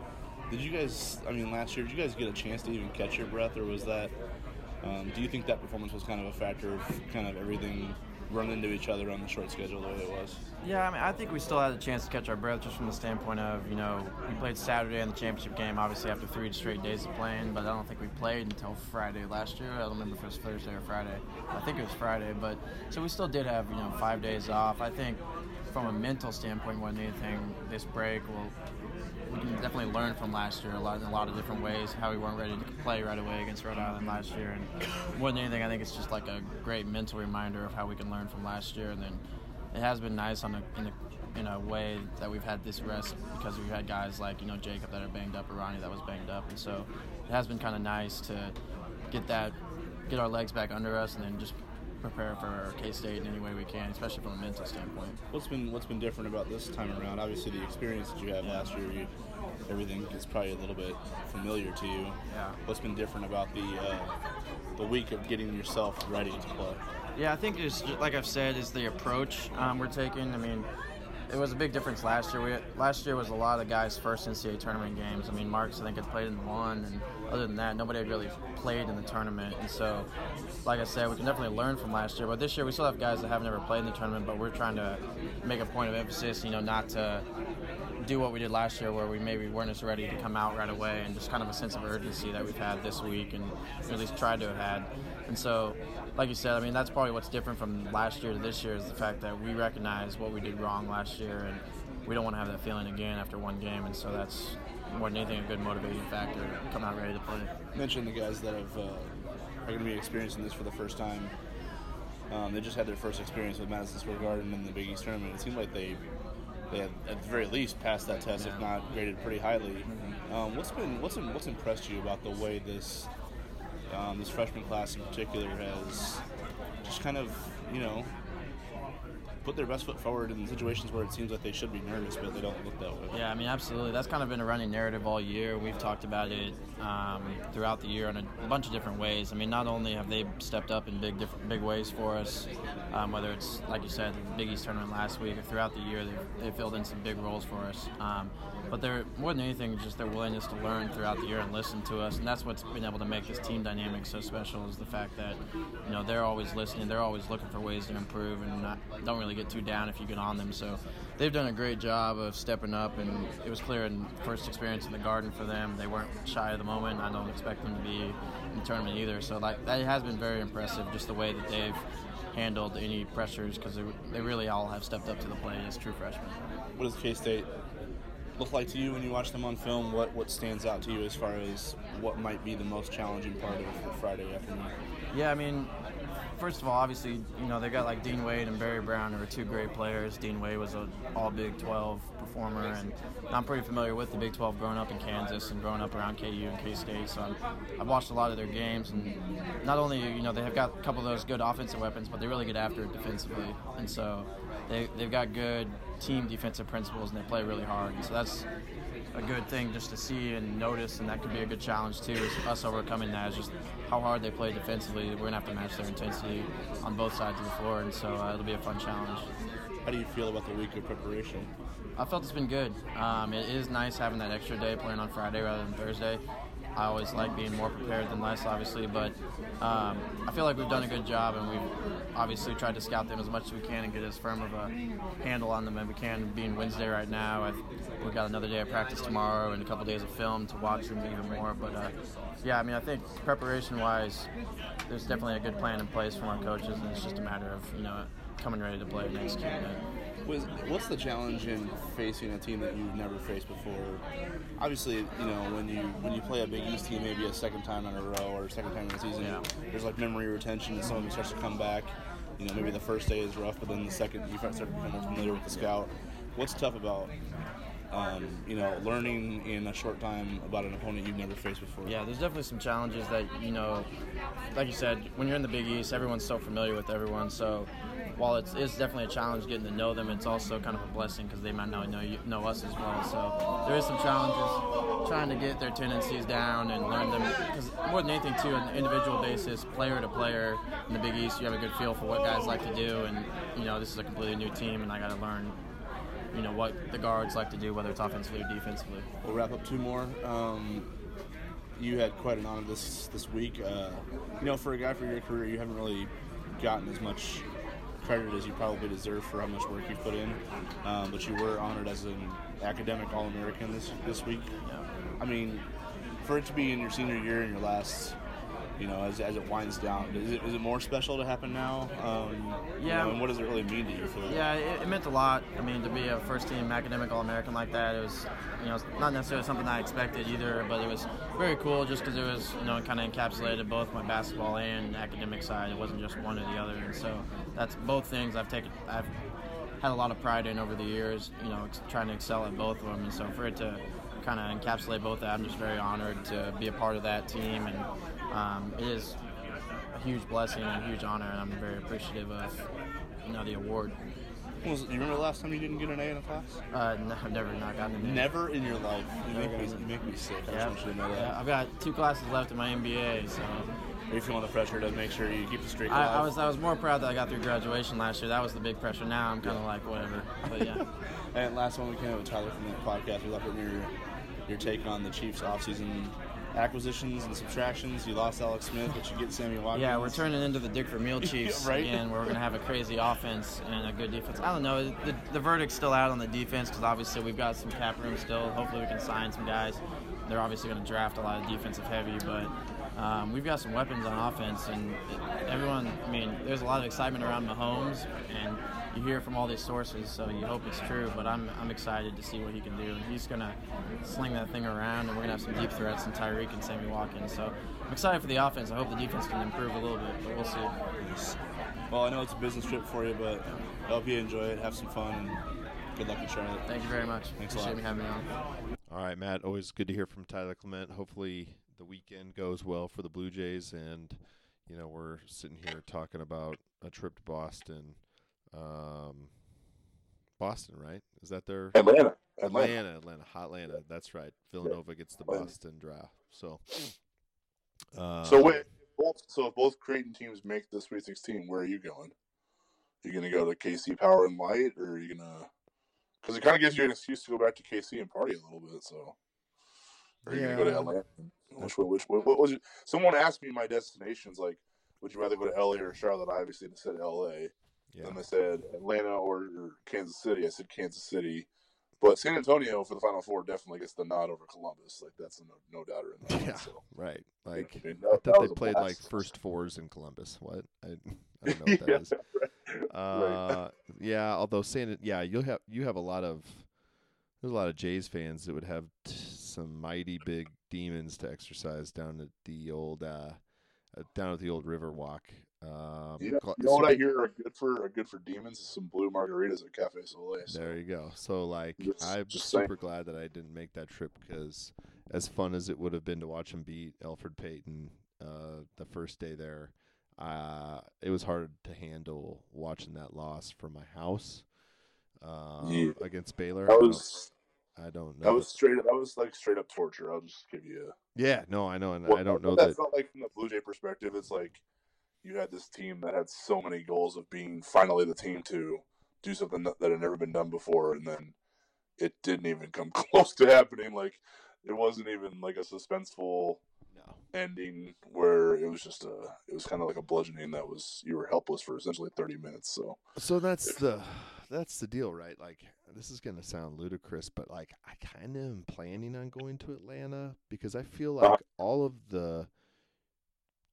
Did you guys, I mean, last year, did you guys get a chance to even catch your breath, or was that, um, do you think that performance was kind of a factor of kind of everything run into each other on the short schedule the way it was? Yeah, I mean, I think we still had a chance to catch our breath just from the standpoint of, you know, we played Saturday in the championship game, obviously after three straight days of playing, but I don't think we played until Friday last year. I don't remember if it was Thursday or Friday. I think it was Friday, but so we still did have, you know, five days off. I think from a mental standpoint, more than anything, this break will we can definitely learn from last year a lot in a lot of different ways. How we weren't ready to play right away against Rhode Island last year, and more than anything, I think it's just like a great mental reminder of how we can learn from last year. And then it has been nice on a, in a in a way that we've had this rest because we've had guys like you know Jacob that are banged up or Ronnie that was banged up, and so it has been kind of nice to get that get our legs back under us and then just prepare for K State in any way we can, especially from a mental standpoint. What's been what's been different about this time around? Obviously, the experience that you had last year, you, everything is probably a little bit familiar to you. Yeah. What's been different about the uh, the week of getting yourself ready to play? Yeah, I think it's like I've said, is the approach um, we're taking. I mean, it was a big difference last year. We had, last year was a lot of guys' first NCAA tournament games. I mean, Marcus I think had played in one, and other than that, nobody had really played in the tournament. And so, like I said, we can definitely learn from last year. But this year, we still have guys that have never played in the tournament. But we're trying to make a point of emphasis, you know, not to do what we did last year, where we maybe weren't as ready to come out right away, and just kind of a sense of urgency that we've had this week, and at least tried to have had. And so, like you said, I mean, that's probably what's different from last year to this year is the fact that we recognize what we did wrong last year, and we don't want to have that feeling again after one game. And so that's more than anything a good motivating factor to come out ready to play. You mentioned the guys that have uh, are going to be experiencing this for the first time. Um, they just had their first experience with Madison Square Garden in the Big East tournament. It seemed like they they had at the very least passed that test, if not graded pretty highly. Um, what's been what's what's impressed you about the way this um, this freshman class in particular has just kind of you know put their best foot forward in situations where it seems like they should be nervous, but they don't look that way. Yeah, I mean, absolutely. That's kind of been a running narrative all year. We've talked about it um, throughout the year in a bunch of different ways. I mean, not only have they stepped up in big, different, big ways for us, um, whether it's like you said, the Big East tournament last week, or throughout the year, they've, they've filled in some big roles for us. Um, but they're more than anything just their willingness to learn throughout the year and listen to us, and that's what's been able to make this team dynamic so special. Is the fact that you know they're always listening, they're always looking for ways to improve, and not, don't really get too down if you get on them. So they've done a great job of stepping up, and it was clear in first experience in the Garden for them. They weren't shy of the moment. I don't expect them to be in the tournament either. So like that has been very impressive, just the way that they've handled any pressures because they, they really all have stepped up to the plate as true freshmen. What does K State look like to you when you watch them on film? What what stands out to you as far as what might be the most challenging part of Friday afternoon? Yeah, I mean, first of all, obviously, you know, they got like Dean Wade and Barry Brown, who are two great players. Dean Wade was an all Big 12 performer, and I'm pretty familiar with the Big 12 growing up in Kansas and growing up around KU and K State. So I'm, I've watched a lot of their games, and not only, you know, they have got a couple of those good offensive weapons, but they really get after it defensively. And so they, they've got good team defensive principles, and they play really hard. And so that's a good thing just to see and notice, and that could be a good challenge too. Is us overcoming that is just how hard they play defensively. We're gonna have to match their intensity on both sides of the floor, and so uh, it'll be a fun challenge. How do you feel about the week of preparation? I felt it's been good. Um, it is nice having that extra day playing on Friday rather than Thursday. I always like being more prepared than less, obviously, but um, I feel like we've done a good job, and we've obviously tried to scout them as much as we can and get as firm of a handle on them as we can. Being Wednesday right now, we've got another day of practice tomorrow and a couple days of film to watch them even more. But uh, yeah, I mean, I think preparation-wise, there's definitely a good plan in place from our coaches, and it's just a matter of you know coming ready to play and executing it. Was, what's the challenge in facing a team that you've never faced before? Obviously, you know when you when you play a Big East team, maybe a second time in a row or a second time in the season, Yeah. there's like memory retention, and some of it starts to come back. You know, maybe the first day is rough, but then the second you start to become more familiar with the scout. What's tough about um, you know learning in a short time about an opponent you've never faced before? Yeah, there's definitely some challenges that you know, like you said, when you're in the Big East, everyone's so familiar with everyone. So while it's, it's definitely a challenge getting to know them, it's also kind of a blessing because they might not know you, know us as well. So there is some challenges trying to get their tendencies down and learn them. Because more than anything, too, on an individual basis, player to player in the Big East, you have a good feel for what guys like to do, and you know this is a completely new team, and I got to learn. You know what the guards like to do, whether it's offensively or defensively. We'll wrap up two more. Um, you had quite an honor this this week. Uh, you know, for a guy for your career, you haven't really gotten as much credit as you probably deserve for how much work you've put in. Um, but you were honored as an academic All American this this week. I mean, for it to be in your senior year and your last, you know, as, as it winds down, is it, is it more special to happen now? Um, you Yeah. know, and what does it really mean to you for that? Yeah, it, it meant a lot. I mean, to be a first team academic All American like that, it was, you know, not necessarily something I expected either, but it was very cool just because it was, you know, kind of encapsulated both my basketball and academic side. It wasn't just one or the other. And so that's both things I've taken, I've had a lot of pride in over the years, you know, trying to excel at both of them. And so for it to kind of encapsulate both that, I'm just very honored to be a part of that team. And um, it is a huge blessing and a huge honor, and I'm very appreciative of, you know, the award. Was you remember the last time you didn't get an A in a class? Uh, no, I've never not gotten an A. Never in your life. You make me, you make me sick. I Yeah. just want you to know that. Yeah, I've got two classes left in my MBA, so Are you feeling the pressure to make sure you keep the streak I, alive? I was I was more proud that I got through graduation last year. That was the big pressure. Now I'm kind of like whatever. But yeah, And last one we came out with Tyler from that podcast. We left with your your take on the Chiefs offseason acquisitions and subtractions. You lost Alex Smith, but you get Sammy Watkins. yeah, we're turning into the Dick Vermeil Chiefs Right. again, where we're gonna have a crazy offense and a good defense. I don't know. The, the verdict's still out on the defense because obviously we've got some cap room still. Hopefully we can sign some guys. They're obviously going to draft a lot of defensive heavy, but um, we've got some weapons on offense, and everyone. I mean, there's a lot of excitement around Mahomes, and you hear from all these sources, so you hope it's true. But I'm, I'm excited to see what he can do, and he's going to sling that thing around, and we're going to have some deep threats in Tyreek and Sammy Watkins. So I'm excited for the offense. I hope the defense can improve a little bit, but we'll see. Well, I know it's a business trip for you, but I hope you enjoy it. Have some fun, and good luck in Charlotte. Thank you very much. Thanks a lot. me having me on. All right, Matt. Always good to hear from Tyler Clement. Hopefully, the weekend goes well for the Blue Jays, and you know we're sitting here talking about a trip to Boston. Um, Boston, right? Is that their Atlanta. Atlanta. Atlanta? Atlanta, Hotlanta. That's right. Villanova gets the Atlanta. Boston draft. So, uh, So wait, both, so if both Creighton teams make the Sweet 16, where are you going? you gonna go to KC Power and Light, or are you gonna? Because it kind of gives you an excuse to go back to KC and party a little bit. So, are you gonna go to Atlanta? Which one? Which what, what was it? Someone asked me my destinations. Like, would you rather go to LA or Charlotte? I obviously said LA. yeah. Then they said Atlanta or, or Kansas City. I said Kansas City. But San Antonio for the Final Four definitely gets the nod over Columbus. Like that's a no, no doubter in that. one, Yeah, so. right. Like I mean, that- that thought they played like first fours in Columbus. What? I, I don't know what that is. Uh, yeah. Although it, yeah, you'll have you have a lot of there's a lot of Jays fans that would have t- some mighty big demons to exercise down at the old uh, uh down at the old Riverwalk. Um, You know, you know what I hear are good for are good for demons is some blue margaritas at Cafe Soleil. So. There you go. So like, Just- I'm just saying. super glad that I didn't make that trip because as fun as it would have been to watch him beat Elfrid Payton uh, the first day there, uh, it was hard to handle watching that loss from my house uh, Yeah. against Baylor. I was I don't know. that was straight. That was like straight up torture. I'll just give you. yeah, no, I know, and Well, I don't know that. felt like from the Blue Jay perspective. It's like you had this team that had so many goals of being finally the team to do something that, that had never been done before, and then it didn't even come close to happening. Like it wasn't even like a suspenseful No. ending where it was just a. It was kind of like a bludgeoning that was you were helpless for essentially thirty minutes. So So that's the that's the deal, right? Like this is gonna sound ludicrous, but like I kind of am planning on going to Atlanta because I feel like Uh-huh. all of the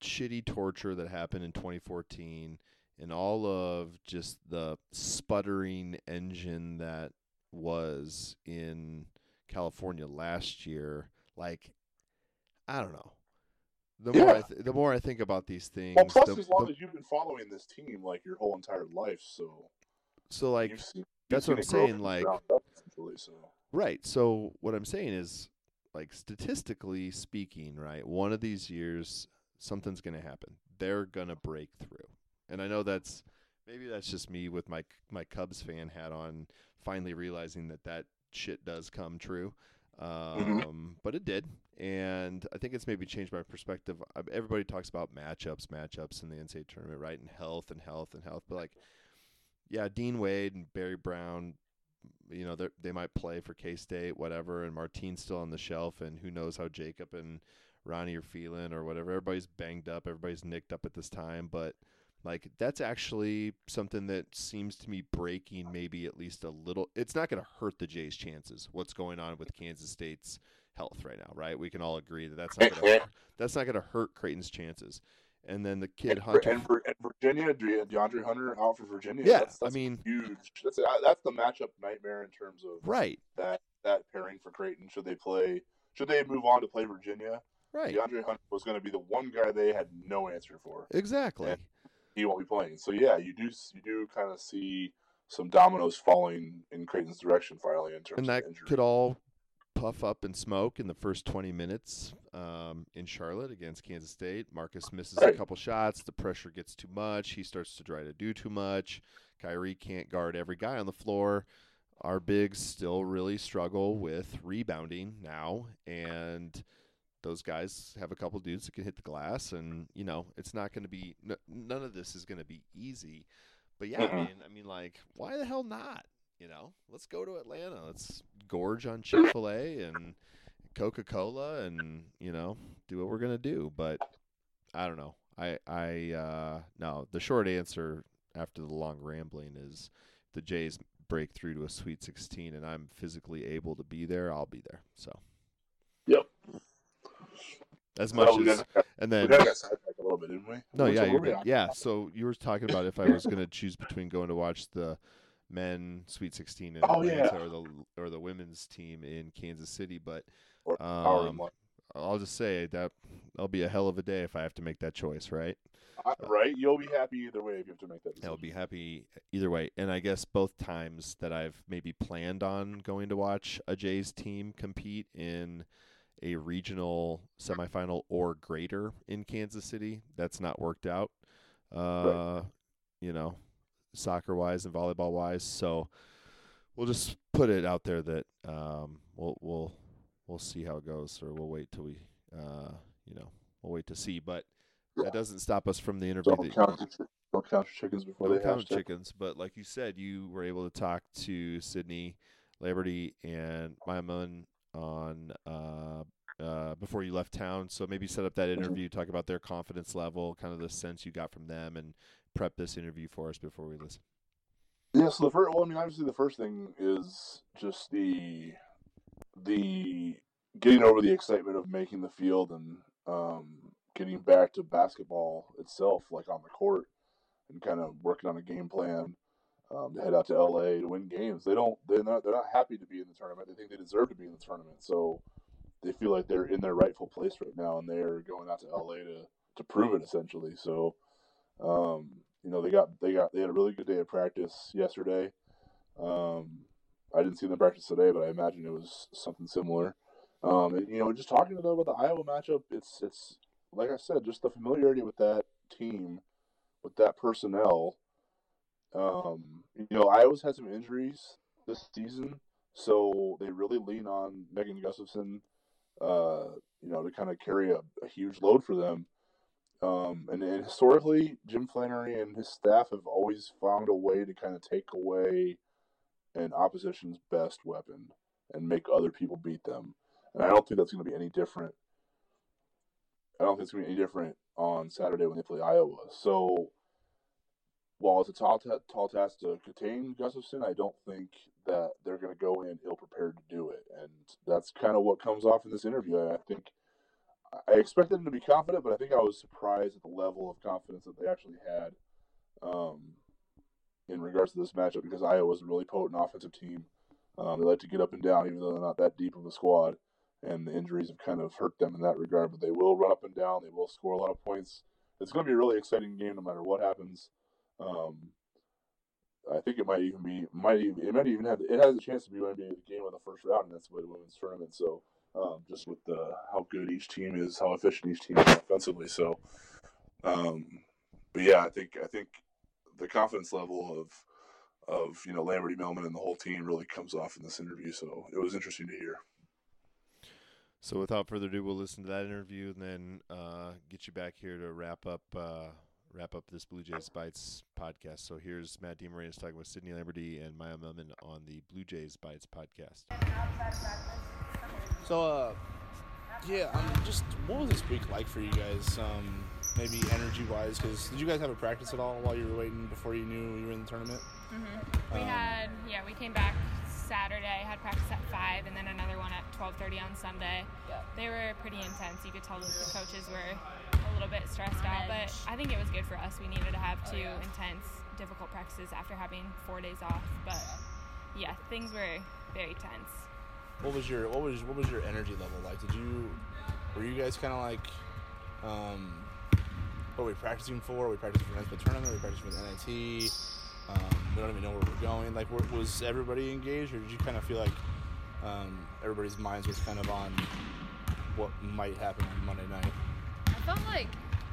shitty torture that happened in 2014 and all of just the sputtering engine that was in California last year, like I don't know. The more I th- the more I think about these things, well, plus the- as long the- as you've been following this team like your whole entire life, so so like seen, that's you've what I'm saying, like- ground up, essentially, so. Right. So what I'm saying is, like statistically speaking, right, one of these years something's going to happen. They're going to break through. And I know that's maybe that's just me with my my Cubs fan hat on, finally realizing that that shit does come true. Um, But it did, and I think it's maybe changed my perspective. Everybody talks about matchups, matchups in the NCAA tournament, right? And health and health and health. But like, yeah, Dean Wade and Barry Brown, you know, they they might play for K State, whatever, and Martine's still on the shelf, and who knows how Jacob and Ronnie are feeling or whatever. Everybody's banged up, everybody's nicked up at this time, but Like that's actually something that seems to me breaking maybe at least a little. It's not going to hurt the Jays' chances. What's going on with Kansas State's health right now, right? We can all agree that that's not gonna, that's not going to hurt Creighton's chances. And then the kid and, Hunter, and, and Virginia, De- DeAndre Hunter out for Virginia. Yeah, that's, that's I mean- huge. That's uh, that's the matchup nightmare in terms of right, that that pairing for Creighton. Should they play? Should they move on to play Virginia? right, DeAndre Hunter was going to be the one guy they had no answer for. exactly. Yeah. He won't be playing. So yeah, you do you do kind of see some dominoes falling in Creighton's direction finally in terms and that of could all puff up and smoke in the first 20 minutes um, in Charlotte against Kansas State. Marcus misses a couple shots. The pressure gets too much. He starts to try to do too much. Khyri can't guard every guy on the floor. Our bigs still really struggle with rebounding now, and those guys have a couple dudes that can hit the glass, and you know it's not going to be n- none of this is going to be easy. But yeah, I mean, I mean, like, why the hell not? You know, let's go to Atlanta. Let's gorge on Chick Fil A and Coca Cola, and you know, do what we're gonna do. But I don't know. I I uh, no. The short answer after the long rambling is the Jays break through to a Sweet 16, and I'm physically able to be there. I'll be there. So Yep. as Well, much we as got, and then got a little bit, didn't we? no, yeah, where you're we good. at? yeah. So you were talking about if I was going to choose between going to watch the men Sweet 16 in Oh, Atlanta yeah. or the or the women's team in Kansas City, but um, I'll just say that that'll be a hell of a day if I have to make that choice, right? I- right? You'll be happy either way if you have to make that decision. I'll be happy either way. And I guess both times that I've maybe planned on going to watch a Jays team compete in a regional semifinal or greater in Kansas City, that's not worked out. Uh, you know, soccer wise and volleyball wise. So we'll just put it out there that um, we'll we'll we'll see how it goes, or we'll wait till we uh, you know we'll wait to see. But Yeah. that doesn't stop us from the interview. Don't that- count, your, don't count your chickens before don't they count hatch. Chick. chickens, but like you said, you were able to talk to Sydney, Lamberty, and Myah Mellman on uh, uh, before you left town. So maybe set up that Mm-hmm. interview, talk about their confidence level, kind of the sense you got from them, and prep this interview for us before we listen. Yeah, so the first, well, I mean, obviously the first thing is just the the getting over the excitement of making the field and um, getting back to basketball itself, like on the court, and kind of working on a game plan um, to head out to LA to win games. They don't, they're not, they're not happy to be in the tournament. They think they deserve to be in the tournament, so they feel like they're in their rightful place right now, and they're going out to LA to to prove it essentially. So. Um, you know, they got they got they had a really good day of practice yesterday. Um, I didn't see them practice today, but I imagine it was something similar. Um, and you know, just talking to them about the Iowa matchup, it's it's like I said, just the familiarity with that team, with that personnel. Um, you know, Iowa's had some injuries this season, so they really lean on Megan Gustafson, uh, you know, to kind of carry a, a huge load for them. Um, and, and historically, Jim Flanery and his staff have always found a way to kind of take away an opposition's best weapon and make other people beat them. And I don't think that's going to be any different. I don't think it's going to be any different on Saturday when they play Iowa. So while it's a tall, ta- tall task to contain Gustafson, I don't think that they're going to go in ill prepared to do it. That's kind of what comes off in this interview. I think I expected them to be confident, but I think I was surprised at the level of confidence that they actually had um, in regards to this matchup because Iowa was a really potent offensive team. Um, they like to get up and down, even though they're not that deep of a squad, and the injuries have kind of hurt them in that regard. But they will run up and down. They will score a lot of points. It's going to be a really exciting game, no matter what happens. Um, I think it might even be might even, it might even have it has a chance to be maybe the game of the first round, and that's the way the women's tournament. So um, just with the how good each team is, how efficient each team is offensively. So, um, but yeah, I think I think the confidence level of of you know Lamberty Mellman and the whole team really comes off in this interview. So it was interesting to hear. So without further ado, we'll listen to that interview and then uh, get you back here to wrap up uh, wrap up this Blue Jays Bytes podcast. So here's Matt DeMarinis talking with Sydney Lamberty and Myah Mellman on the Blue Jays Bytes podcast. So, uh, Yeah, um, just what was this week like for you guys? Um, maybe energy wise, because did you guys have a practice at all while you were waiting before you knew you were in the tournament? We Um, had yeah, we came back Saturday, had practice at five, and then another one at twelve thirty on Sunday. They were pretty intense. You could tell that the coaches were a little bit stressed out, but. I think it was good for us. We needed to have Oh, two yeah. intense, difficult practices after having four days off. But yeah, things were very tense. What was your what was what was your energy level like? Did you were you guys kind of like um, what were we practicing for? Were we practicing for the NCAA tournament? Were we practicing for the NIT? Um, we don't even know where we're going. Like, were, was everybody engaged, or did you kind of feel like um, everybody's minds was kind of on what might happen on Monday night? I felt like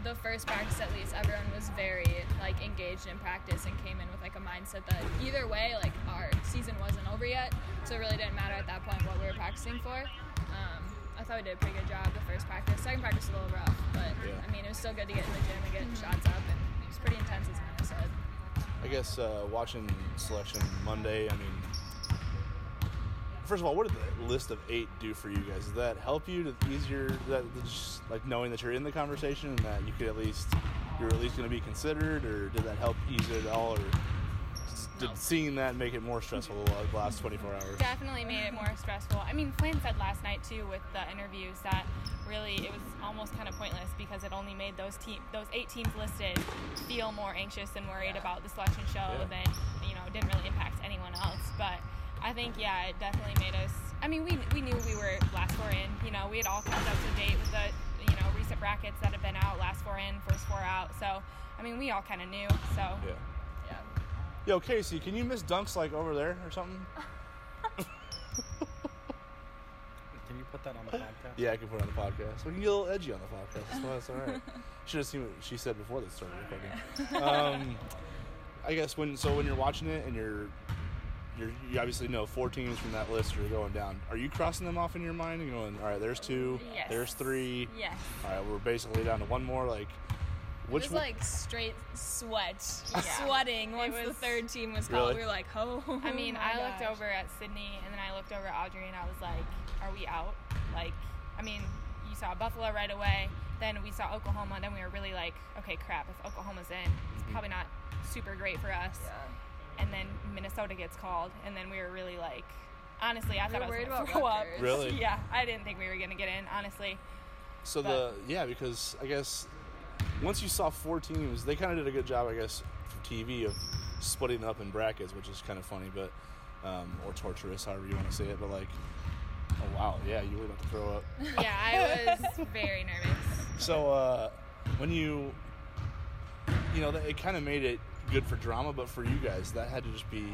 the first practice, at least, everyone was very like engaged in practice and came in with like a mindset that either way, like our season wasn't over yet, so it really didn't matter at that point what we were practicing for. Um, I thought we did a pretty good job the first practice. Second practice was a little rough, but Yeah. I mean it was still good to get in the gym and get shots up, and it was pretty intense, as Hannah said. I guess uh, watching selection Monday. I mean, first of all, what did the list of eight do for you guys? Did that help you to easier that just like knowing that you're in the conversation and that you could at least you're at least going to be considered, or did that help ease it at all, or did No. seeing that make it more stressful the last 24 hours? Definitely made it more stressful. I mean, Flan said last night too with the interviews that really it was almost kind of pointless because it only made those team those eight teams listed feel more anxious and worried Yeah. about the selection show Yeah. than you know it didn't really impact anyone else. But I think yeah, it definitely made us. I mean, we we knew we were last four in. You know, we had all kept up to date with the you recent brackets that have been out, last four in, first four out. So I mean, we all kind of knew. So Yeah. Yeah. Yo, Casey, can you miss dunks like over there or something? Can you put that on the podcast? Yeah, I can put it on the podcast. We can get a little edgy on the podcast. That's why that's all right. Should have seen what she said before this started recording. Um, I guess when so when you're watching it and you're you're you obviously know four teams from that list are going down. Are you crossing them off in your mind and going, all right, there's two, Yes. there's three, yes. all right, we're basically down to one more. Like, which it was one- like straight sweat, Yeah. sweating once the third team was called. Really? We were like, oh. I mean, my I looked over at Sydney and then I looked over at Audrey and I was like, are we out? Like, I mean, you saw Buffalo right away. Then we saw Oklahoma. Then we were really like, okay, crap, if Oklahoma's in, it's mm-hmm. probably not super great for us. Yeah. And then Minnesota gets called. And then we were really like, honestly, I We thought were I was going to about throw up. Really? Yeah, I didn't think we were going to get in, honestly. So But- the yeah, because I guess once you saw four teams, they kind of did a good job, I guess, for TV of splitting up in brackets, which is kind of funny, but um, or torturous, however you want to say it. But like, oh wow, yeah, you were about to throw up. Yeah, I was very nervous. So uh, when you, you know, it kind of made it good for drama, but for you guys, that had to just be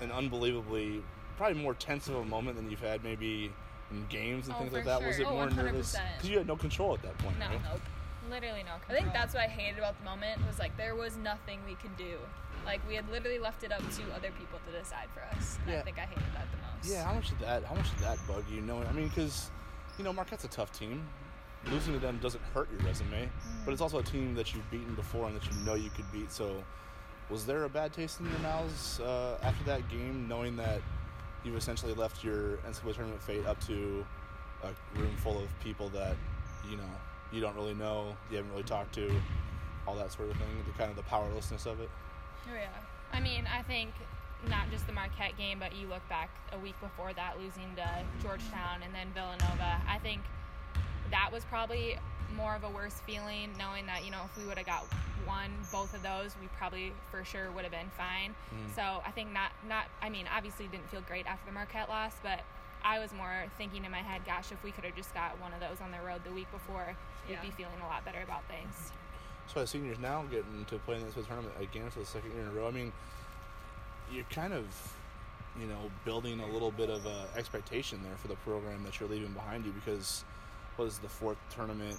an unbelievably, probably more tense of a moment than you've had maybe in games and Oh, things like that. Was it Oh, more nervous 100%. because you had no control at that point, No. right? Nope. Literally no I think that's what I hated about the moment was like there was nothing we could do. Like we had literally left it up to other people to decide for us. And Yeah. I think I hated that the most. Yeah, how much did that? How much did that bug you? Knowing, I mean, because you know Marquette's a tough team. Losing to them doesn't hurt your resume, mm. but it's also a team that you've beaten before and that you know you could beat. So, was there a bad taste in your mouths uh, after that game, knowing that you've essentially left your NCAA tournament fate up to a room full of people that you know you don't really know, you haven't really talked to, all that sort of thing. The kind of the powerlessness of it. Oh yeah. I mean, I think not just the Marquette game, but you look back a week before that, losing to Georgetown and then Villanova. I think that was probably more of a worse feeling, knowing that you know if we would have got one, both of those, we probably for sure would have been fine. Mm. So I think not not. I mean, obviously didn't feel great after the Marquette loss, but. I was more thinking in my head, gosh, if we could have just got one of those on the road the week before, we'd Yeah. be feeling a lot better about things. So as seniors now getting to play in this tournament again for the second year in a row, I mean, you're kind of, you know, building a little bit of a expectation there for the program that you're leaving behind you because was the fourth tournament,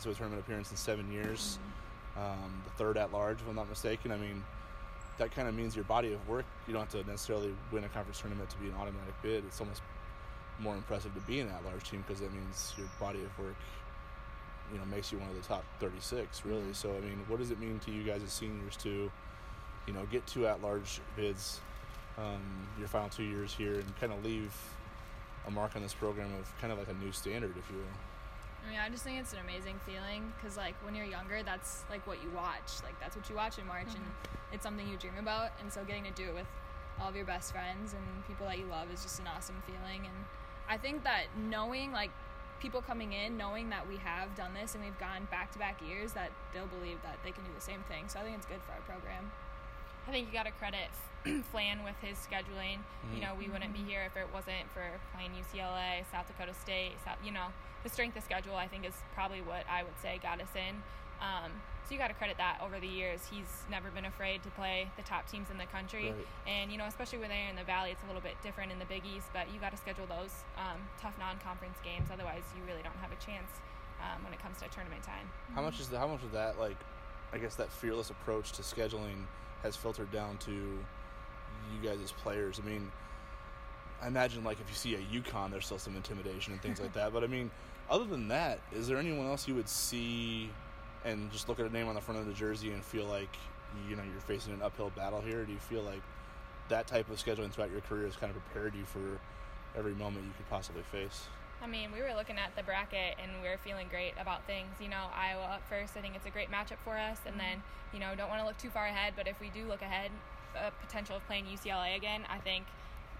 into a tournament appearance in seven years, um, the third at large, if I'm not mistaken. I mean, that kind of means your body of work. You don't have to necessarily win a conference tournament to be an automatic bid. It's almost more impressive to be an at-large team because that means your body of work you know makes you one of the top 36 really so i mean what does it mean to you guys as seniors to you know get two at-large bids um, your final two years here and kind of leave a mark on this program of kind of like a new standard if you will I mean, I just think it's an amazing feeling because, like, when you're younger, that's like what you watch. Like, that's what you watch in March, and mm-hmm. it's something you dream about. And so, getting to do it with all of your best friends and people that you love is just an awesome feeling. And I think that knowing, like, people coming in, knowing that we have done this and we've gone back to back years, that they'll believe that they can do the same thing. So, I think it's good for our program. I think you got to credit Flan with his scheduling. You know, we wouldn't be here if it wasn't for playing UCLA, South Dakota State. South, you know, the strength of schedule I think is probably what I would say got us in. Um, so you got to credit that over the years. He's never been afraid to play the top teams in the country, Right. and you know, especially when they're in the Valley, it's a little bit different in the Big East. But you got to schedule those um, tough non-conference games. Otherwise, you really don't have a chance um, when it comes to tournament time. How much is the, how much of that like I guess that fearless approach to scheduling has filtered down to you guys as players? I mean, I imagine like if you see a UConn, there's still some intimidation and things like that. But I mean, other than that, is there anyone else you would see and just look at a name on the front of the jersey and feel like you know you're facing an uphill battle here? Do you feel like that type of scheduling throughout your career has kind of prepared you for every moment you could possibly face? I mean, we were looking at the bracket and we were feeling great about things. You know, Iowa up first, I think it's a great matchup for us. And then, you know, don't want to look too far ahead, but if we do look ahead, a potential of playing UCLA again, I think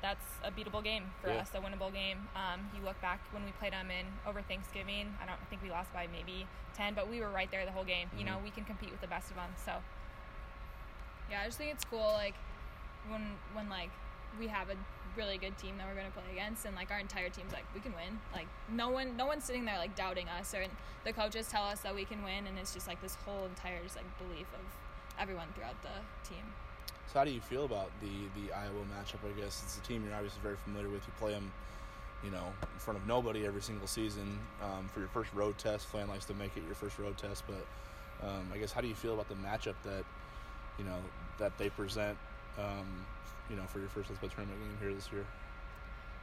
that's a beatable game for Yeah. us, a winnable game. Um, you look back when we played them in over Thanksgiving, I don't think we lost by maybe 10, but we were right there the whole game. You know, we can compete with the best of them. So, Yeah, I just think it's cool, like when when like we have a really good team that we're gonna play against, and like our entire team's like we can win. Like no one no one's sitting there like doubting us, or the coaches tell us that we can win, and it's just like this whole entire just like belief of everyone throughout the team. So how do you feel about the the Iowa matchup? I guess it's a team you're obviously very familiar with. You play them, you know, in front of nobody every single season. Um, for your first road test, Flan likes to make it your first road test. But um, I guess how do you feel about the matchup that you know that they present? Um, you know, for your first Let's Play tournament game here this year.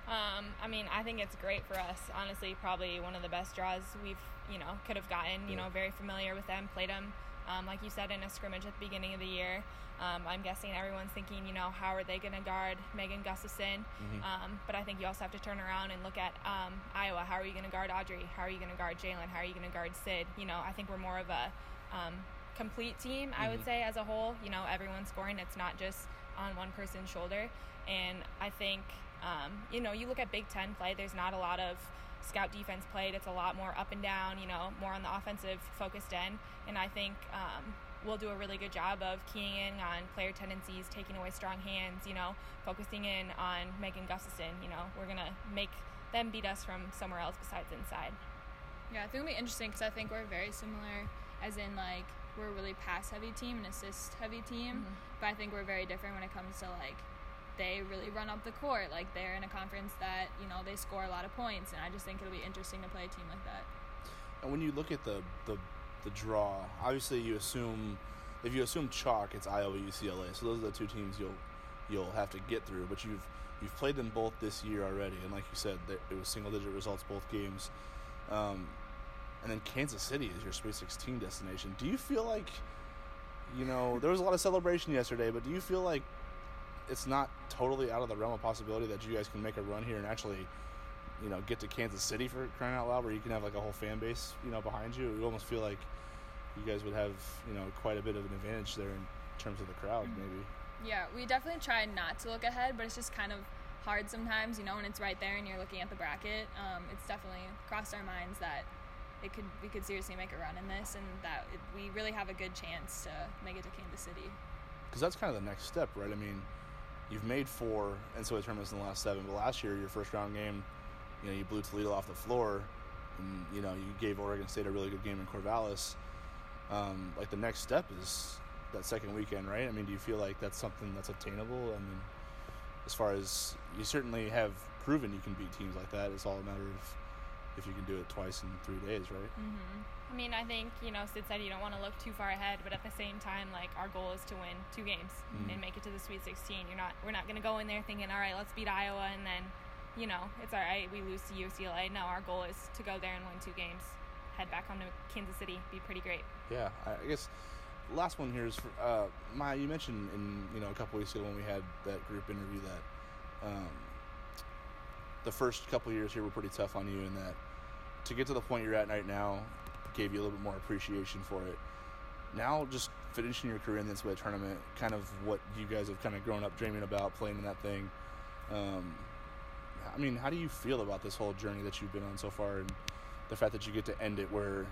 Um, I mean, I think it's great for us. Honestly, probably one of the best draws we've, you know, could have gotten. You Yeah. know, very familiar with them. Played them, um, like you said, in a scrimmage at the beginning of the year. Um, I'm guessing everyone's thinking, you know, how are they going to guard Megan Gustafson? Um, but I think you also have to turn around and look at um, Iowa. How are you going to guard Audrey? How are you going to guard Jaylyn? How are you going to guard Sid? You know, I think we're more of a um, complete team. I would say as a whole. You know, everyone's scoring. It's not just on one person's shoulder. And I think, um, you know, you look at Big Ten play. There's not a lot of scout defense played. It's a lot more up and down. You know, more on the offensive focused end. And I think um, we'll do a really good job of keying in on player tendencies, taking away strong hands. You know, focusing in on Megan Gustafson. You know, we're gonna make them beat us from somewhere else besides inside. Yeah, I think it'll be interesting because I think we're very similar, as in like we're a really pass heavy team and assist heavy team, but I think we're very different when it comes to like they really run up the court. Like they're in a conference that you know they score a lot of points, and I just think it'll be interesting to play a team like that. And when you look at the the, the draw, obviously you assume if you assume chalk, it's Iowa, UCLA. So those are the two teams you'll you'll have to get through. But you've you've played them both this year already, and like you said, it was single digit results both games. Um, and then Kansas City is your Sweet 16 destination. Do you feel like you know there was a lot of celebration yesterday, but do you feel like it's not totally out of the realm of possibility that you guys can make a run here and actually you know, get to Kansas City for crying out loud, where you can have like a whole fan base, you know, behind you. You almost feel like you guys would have, you know, quite a bit of an advantage there in terms of the crowd, maybe. Yeah, we definitely try not to look ahead, but it's just kind of hard sometimes, you know, when it's right there and you're looking at the bracket. Um, it's definitely crossed our minds that it could we could seriously make a run in this, and that it, we really have a good chance to make it to Kansas City. Because that's kind of the next step, right? I mean, you've made four NCAA tournaments in the last seven, but last year your first round game, you know, you blew Toledo off the floor, and you know you gave Oregon State a really good game in Corvallis. Um, like the next step is that second weekend, right? I mean, do you feel like that's something that's attainable? I mean, as far as you certainly have proven you can beat teams like that, it's all a matter of if you can do it twice in three days, right? Mm-hmm. I mean, I think you know, Sid said you don't want to look too far ahead, but at the same time, like our goal is to win two games and make it to the Sweet 16. You're not, we're not going to go in there thinking, all right, let's beat Iowa, and then, you know, it's all right, we lose to UCLA. No, our goal is to go there and win two games, head back home to Kansas City, be pretty great. Yeah, I I guess last one here is for uh, Myah. You mentioned in you know a couple weeks ago when we had that group interview that um, the first couple years here were pretty tough on you, and that to get to the point you're at right now gave you a little bit more appreciation for it. Now, just finishing your career in the NCAA tournament, kind of what you guys have kind of grown up dreaming about playing in that thing. Um, I mean, how do you feel about this whole journey that you've been on so far, and the fact that you get to end it where,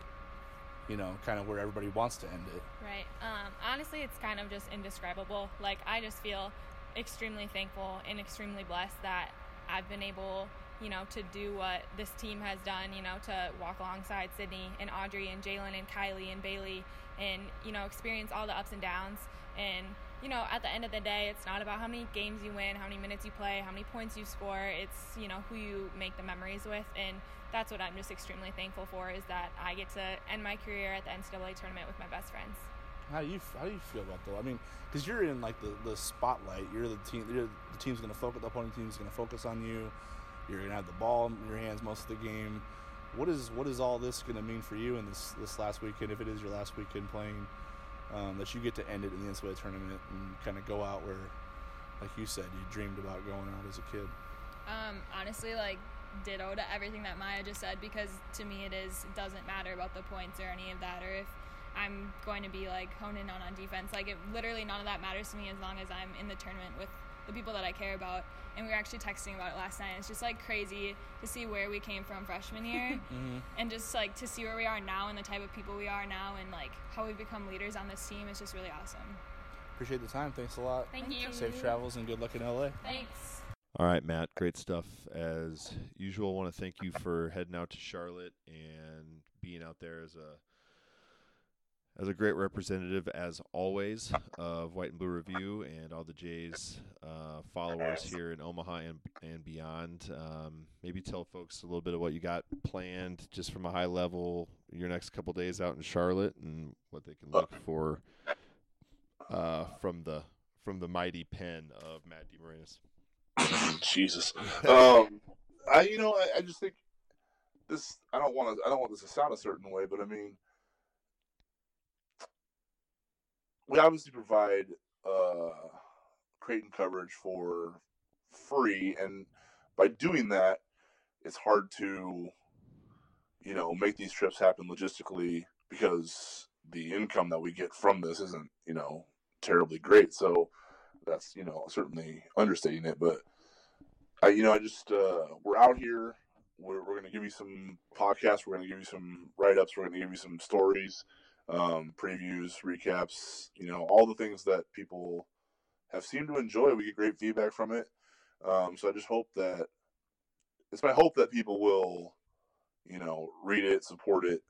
you know, kind of where everybody wants to end it? Right. Um, honestly, it's kind of just indescribable. Like, I just feel extremely thankful and extremely blessed that I've been able, you know, to do what this team has done, you know, to walk alongside Sydney and Audrey and Jaylyn and Kylie and Bailey and, you know, experience all the ups and downs. And, you know, at the end of the day, it's not about how many games you win, how many minutes you play, how many points you score. It's, you know, who you make the memories with. And that's what I'm just extremely thankful for is that I get to end my career at the NCAA tournament with my best friends. How do you how do you feel about though? I mean, because you're in like the, the spotlight. You're the team. You're, the team's going to focus. The opponent team's going to focus on you. You're going to have the ball in your hands most of the game. What is what is all this going to mean for you in this this last weekend? If it is your last weekend playing, um, that you get to end it in the NCAA tournament and kind of go out where, like you said, you dreamed about going out as a kid. Um, honestly, like ditto to everything that Myah just said because to me it is it doesn't matter about the points or any of that or if I'm going to be like honed in on on defense. Like it literally none of that matters to me as long as I'm in the tournament with the people that I care about. And we were actually texting about it last night. It's just like crazy to see where we came from freshman year Mm-hmm. and just like to see where we are now and the type of people we are now and like how we've become leaders on this team is just really awesome. Appreciate the time. Thanks a lot. Thank you. Safe travels and good luck in LA. Thanks. All right, Matt, great stuff as usual. I want to thank you for heading out to Charlotte and being out there as a as a great representative, as always, of White and Blue Review and all the Jays uh, followers here in Omaha and and beyond. Um, maybe tell folks a little bit of what you got planned, just from a high level, your next couple days out in Charlotte, and what they can look for uh, from the from the mighty pen of Matt DeMarinis. Jesus. Um, I you know I, I just think this. I don't want to. I don't want this to sound a certain way, but I mean, we obviously provide uh, Creighton coverage for free, and by doing that, it's hard to, you know, make these trips happen logistically because the income that we get from this isn't, you know, terribly great. So that's, you know, certainly understating it, but I, you know, I just uh, we're out here. We're, we're going to give you some podcasts. We're going to give you some write ups. We're going to give you some stories, um, previews, recaps. You know, all the things that people have seemed to enjoy. We get great feedback from it. Um, so I just hope that it's my hope that people will, you know, read it, support it,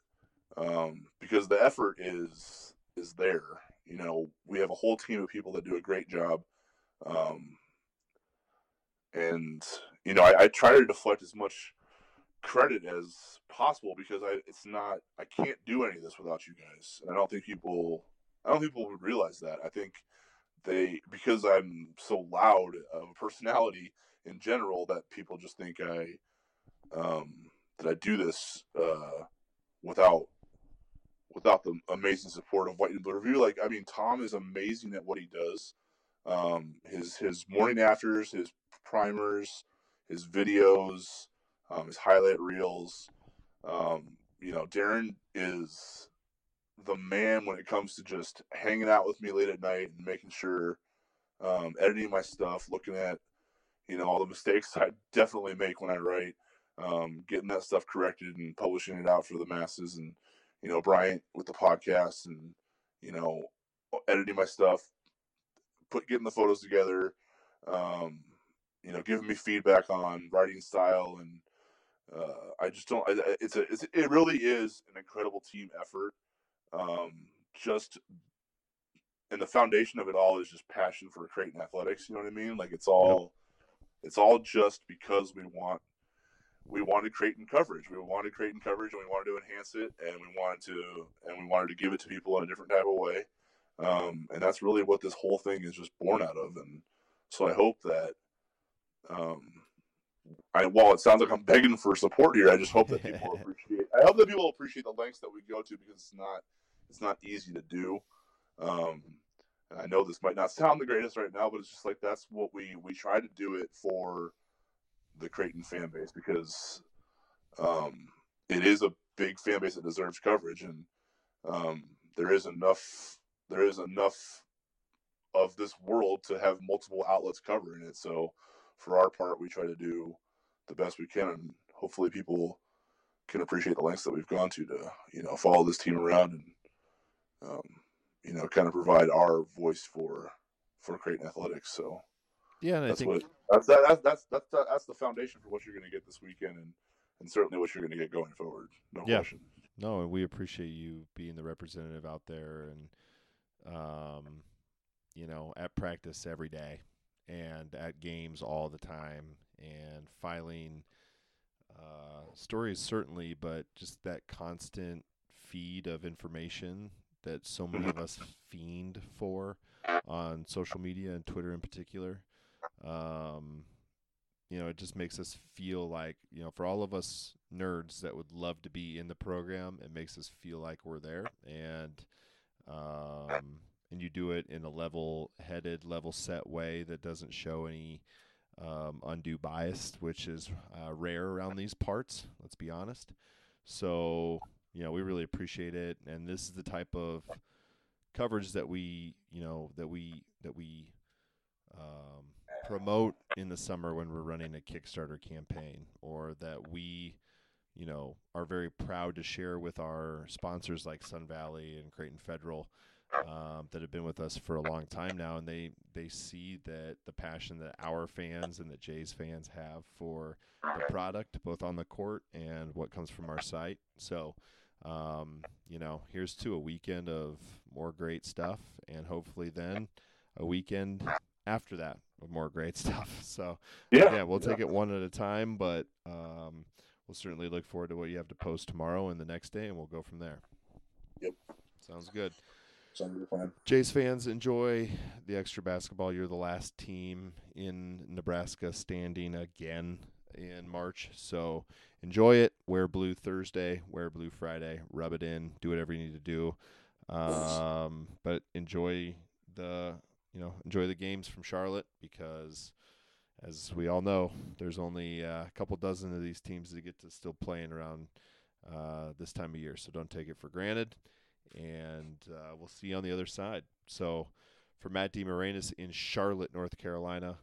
um, because the effort is is there. You know, we have a whole team of people that do a great job. Um, and you know I, I try to deflect as much credit as possible because I it's not I can't do any of this without you guys, and I don't think people I don't think people would realize that. I think they because I'm so loud of a personality in general that people just think I um, that I do this uh, without without the amazing support of White and Blue Review. Like I mean, Tom is amazing at what he does. Um, his his morning afters, his primers, his videos, um, his highlight reels. Um, you know, Darren is the man when it comes to just hanging out with me late at night and making sure, um, editing my stuff, looking at, you know, all the mistakes I definitely make when I write, um, getting that stuff corrected and publishing it out for the masses, and you know, Bryant with the podcast and you know, editing my stuff, put getting the photos together. Um, you know, giving me feedback on writing style, and uh, I just don't. I, it's a, it's, it really is an incredible team effort. Um, just, and the foundation of it all is just passion for Creighton athletics. You know what I mean? Like it's all, it's all just because we want, we wanted Creighton coverage. We wanted Creighton coverage, and we wanted to enhance it, and we wanted to, and we wanted to give it to people in a different type of way. Um, and that's really what this whole thing is just born out of. And so I hope that um, I while it sounds like I'm begging for support here, I just hope that people appreciate. I hope that people appreciate the lengths that we go to because it's not it's not easy to do. Um, and I know this might not sound the greatest right now, but it's just like that's what we we try to do it for the Creighton fan base because um, it is a big fan base that deserves coverage, and um, there is enough there is enough of this world to have multiple outlets covering it. So for our part, we try to do the best we can, and hopefully people can appreciate the lengths that we've gone to to you know follow this team around and um, you know kind of provide our voice for for Creighton athletics. So Yeah, and I that's think what that's that, that's that's that's the, that's the foundation for what you're going to get this weekend, and and certainly what you're going to get going forward. No Yeah. question. No, and we appreciate you being the representative out there and um you know, at practice every day and at games all the time and filing uh stories certainly, but just that constant feed of information that so many of us fiend for on social media and Twitter in particular. Um you know, it just makes us feel like, you know, for all of us nerds that would love to be in the program, it makes us feel like we're there. And um, and you do it in a level-headed, level-set way that doesn't show any um, undue bias, which is uh, rare around these parts. Let's be honest. So you know, we really appreciate it, and this is the type of coverage that we, you know, that we that we um, promote in the summer when we're running a Kickstarter campaign, or that we, you know, are very proud to share with our sponsors like Sun Valley and Creighton Federal um, that have been with us for a long time now, and they they see that the passion that our fans and that Jay's fans have for the product, both on the court and what comes from our site. So. Um, you know, here's to a weekend of more great stuff, and hopefully then a weekend after that of more great stuff. So Yeah, yeah, we'll take it one at a time, but um, we'll certainly look forward to what you have to post tomorrow and the next day, and we'll go from there. Yep. Sounds good. A plan. Jays fans, enjoy the extra basketball. You're the last team in Nebraska standing again in March, so enjoy it. Wear blue Thursday, wear blue Friday, rub it in, do whatever you need to do. Um, but enjoy the you know enjoy the games from Charlotte because, as we all know, there's only uh, a couple dozen of these teams that get to still playing around uh, this time of year. So don't take it for granted, and uh, we'll see you on the other side. So for Matt DeMarinis in Charlotte, North Carolina,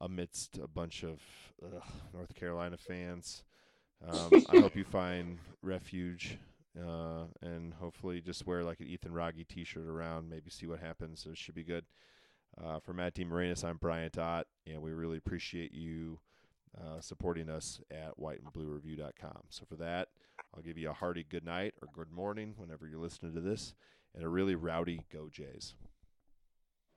amidst a bunch of ugh, North Carolina fans. Um, I hope you find refuge uh, and hopefully just wear like an Ethan Wragge T-shirt around. Maybe see what happens. So it should be good. Uh, for Matt DeMarinis, I'm Bryant Ott, and we really appreciate you uh, supporting us at whiteandbluereview.com. So for that, I'll give you a hearty good night or good morning whenever you're listening to this, and a really rowdy go Jays.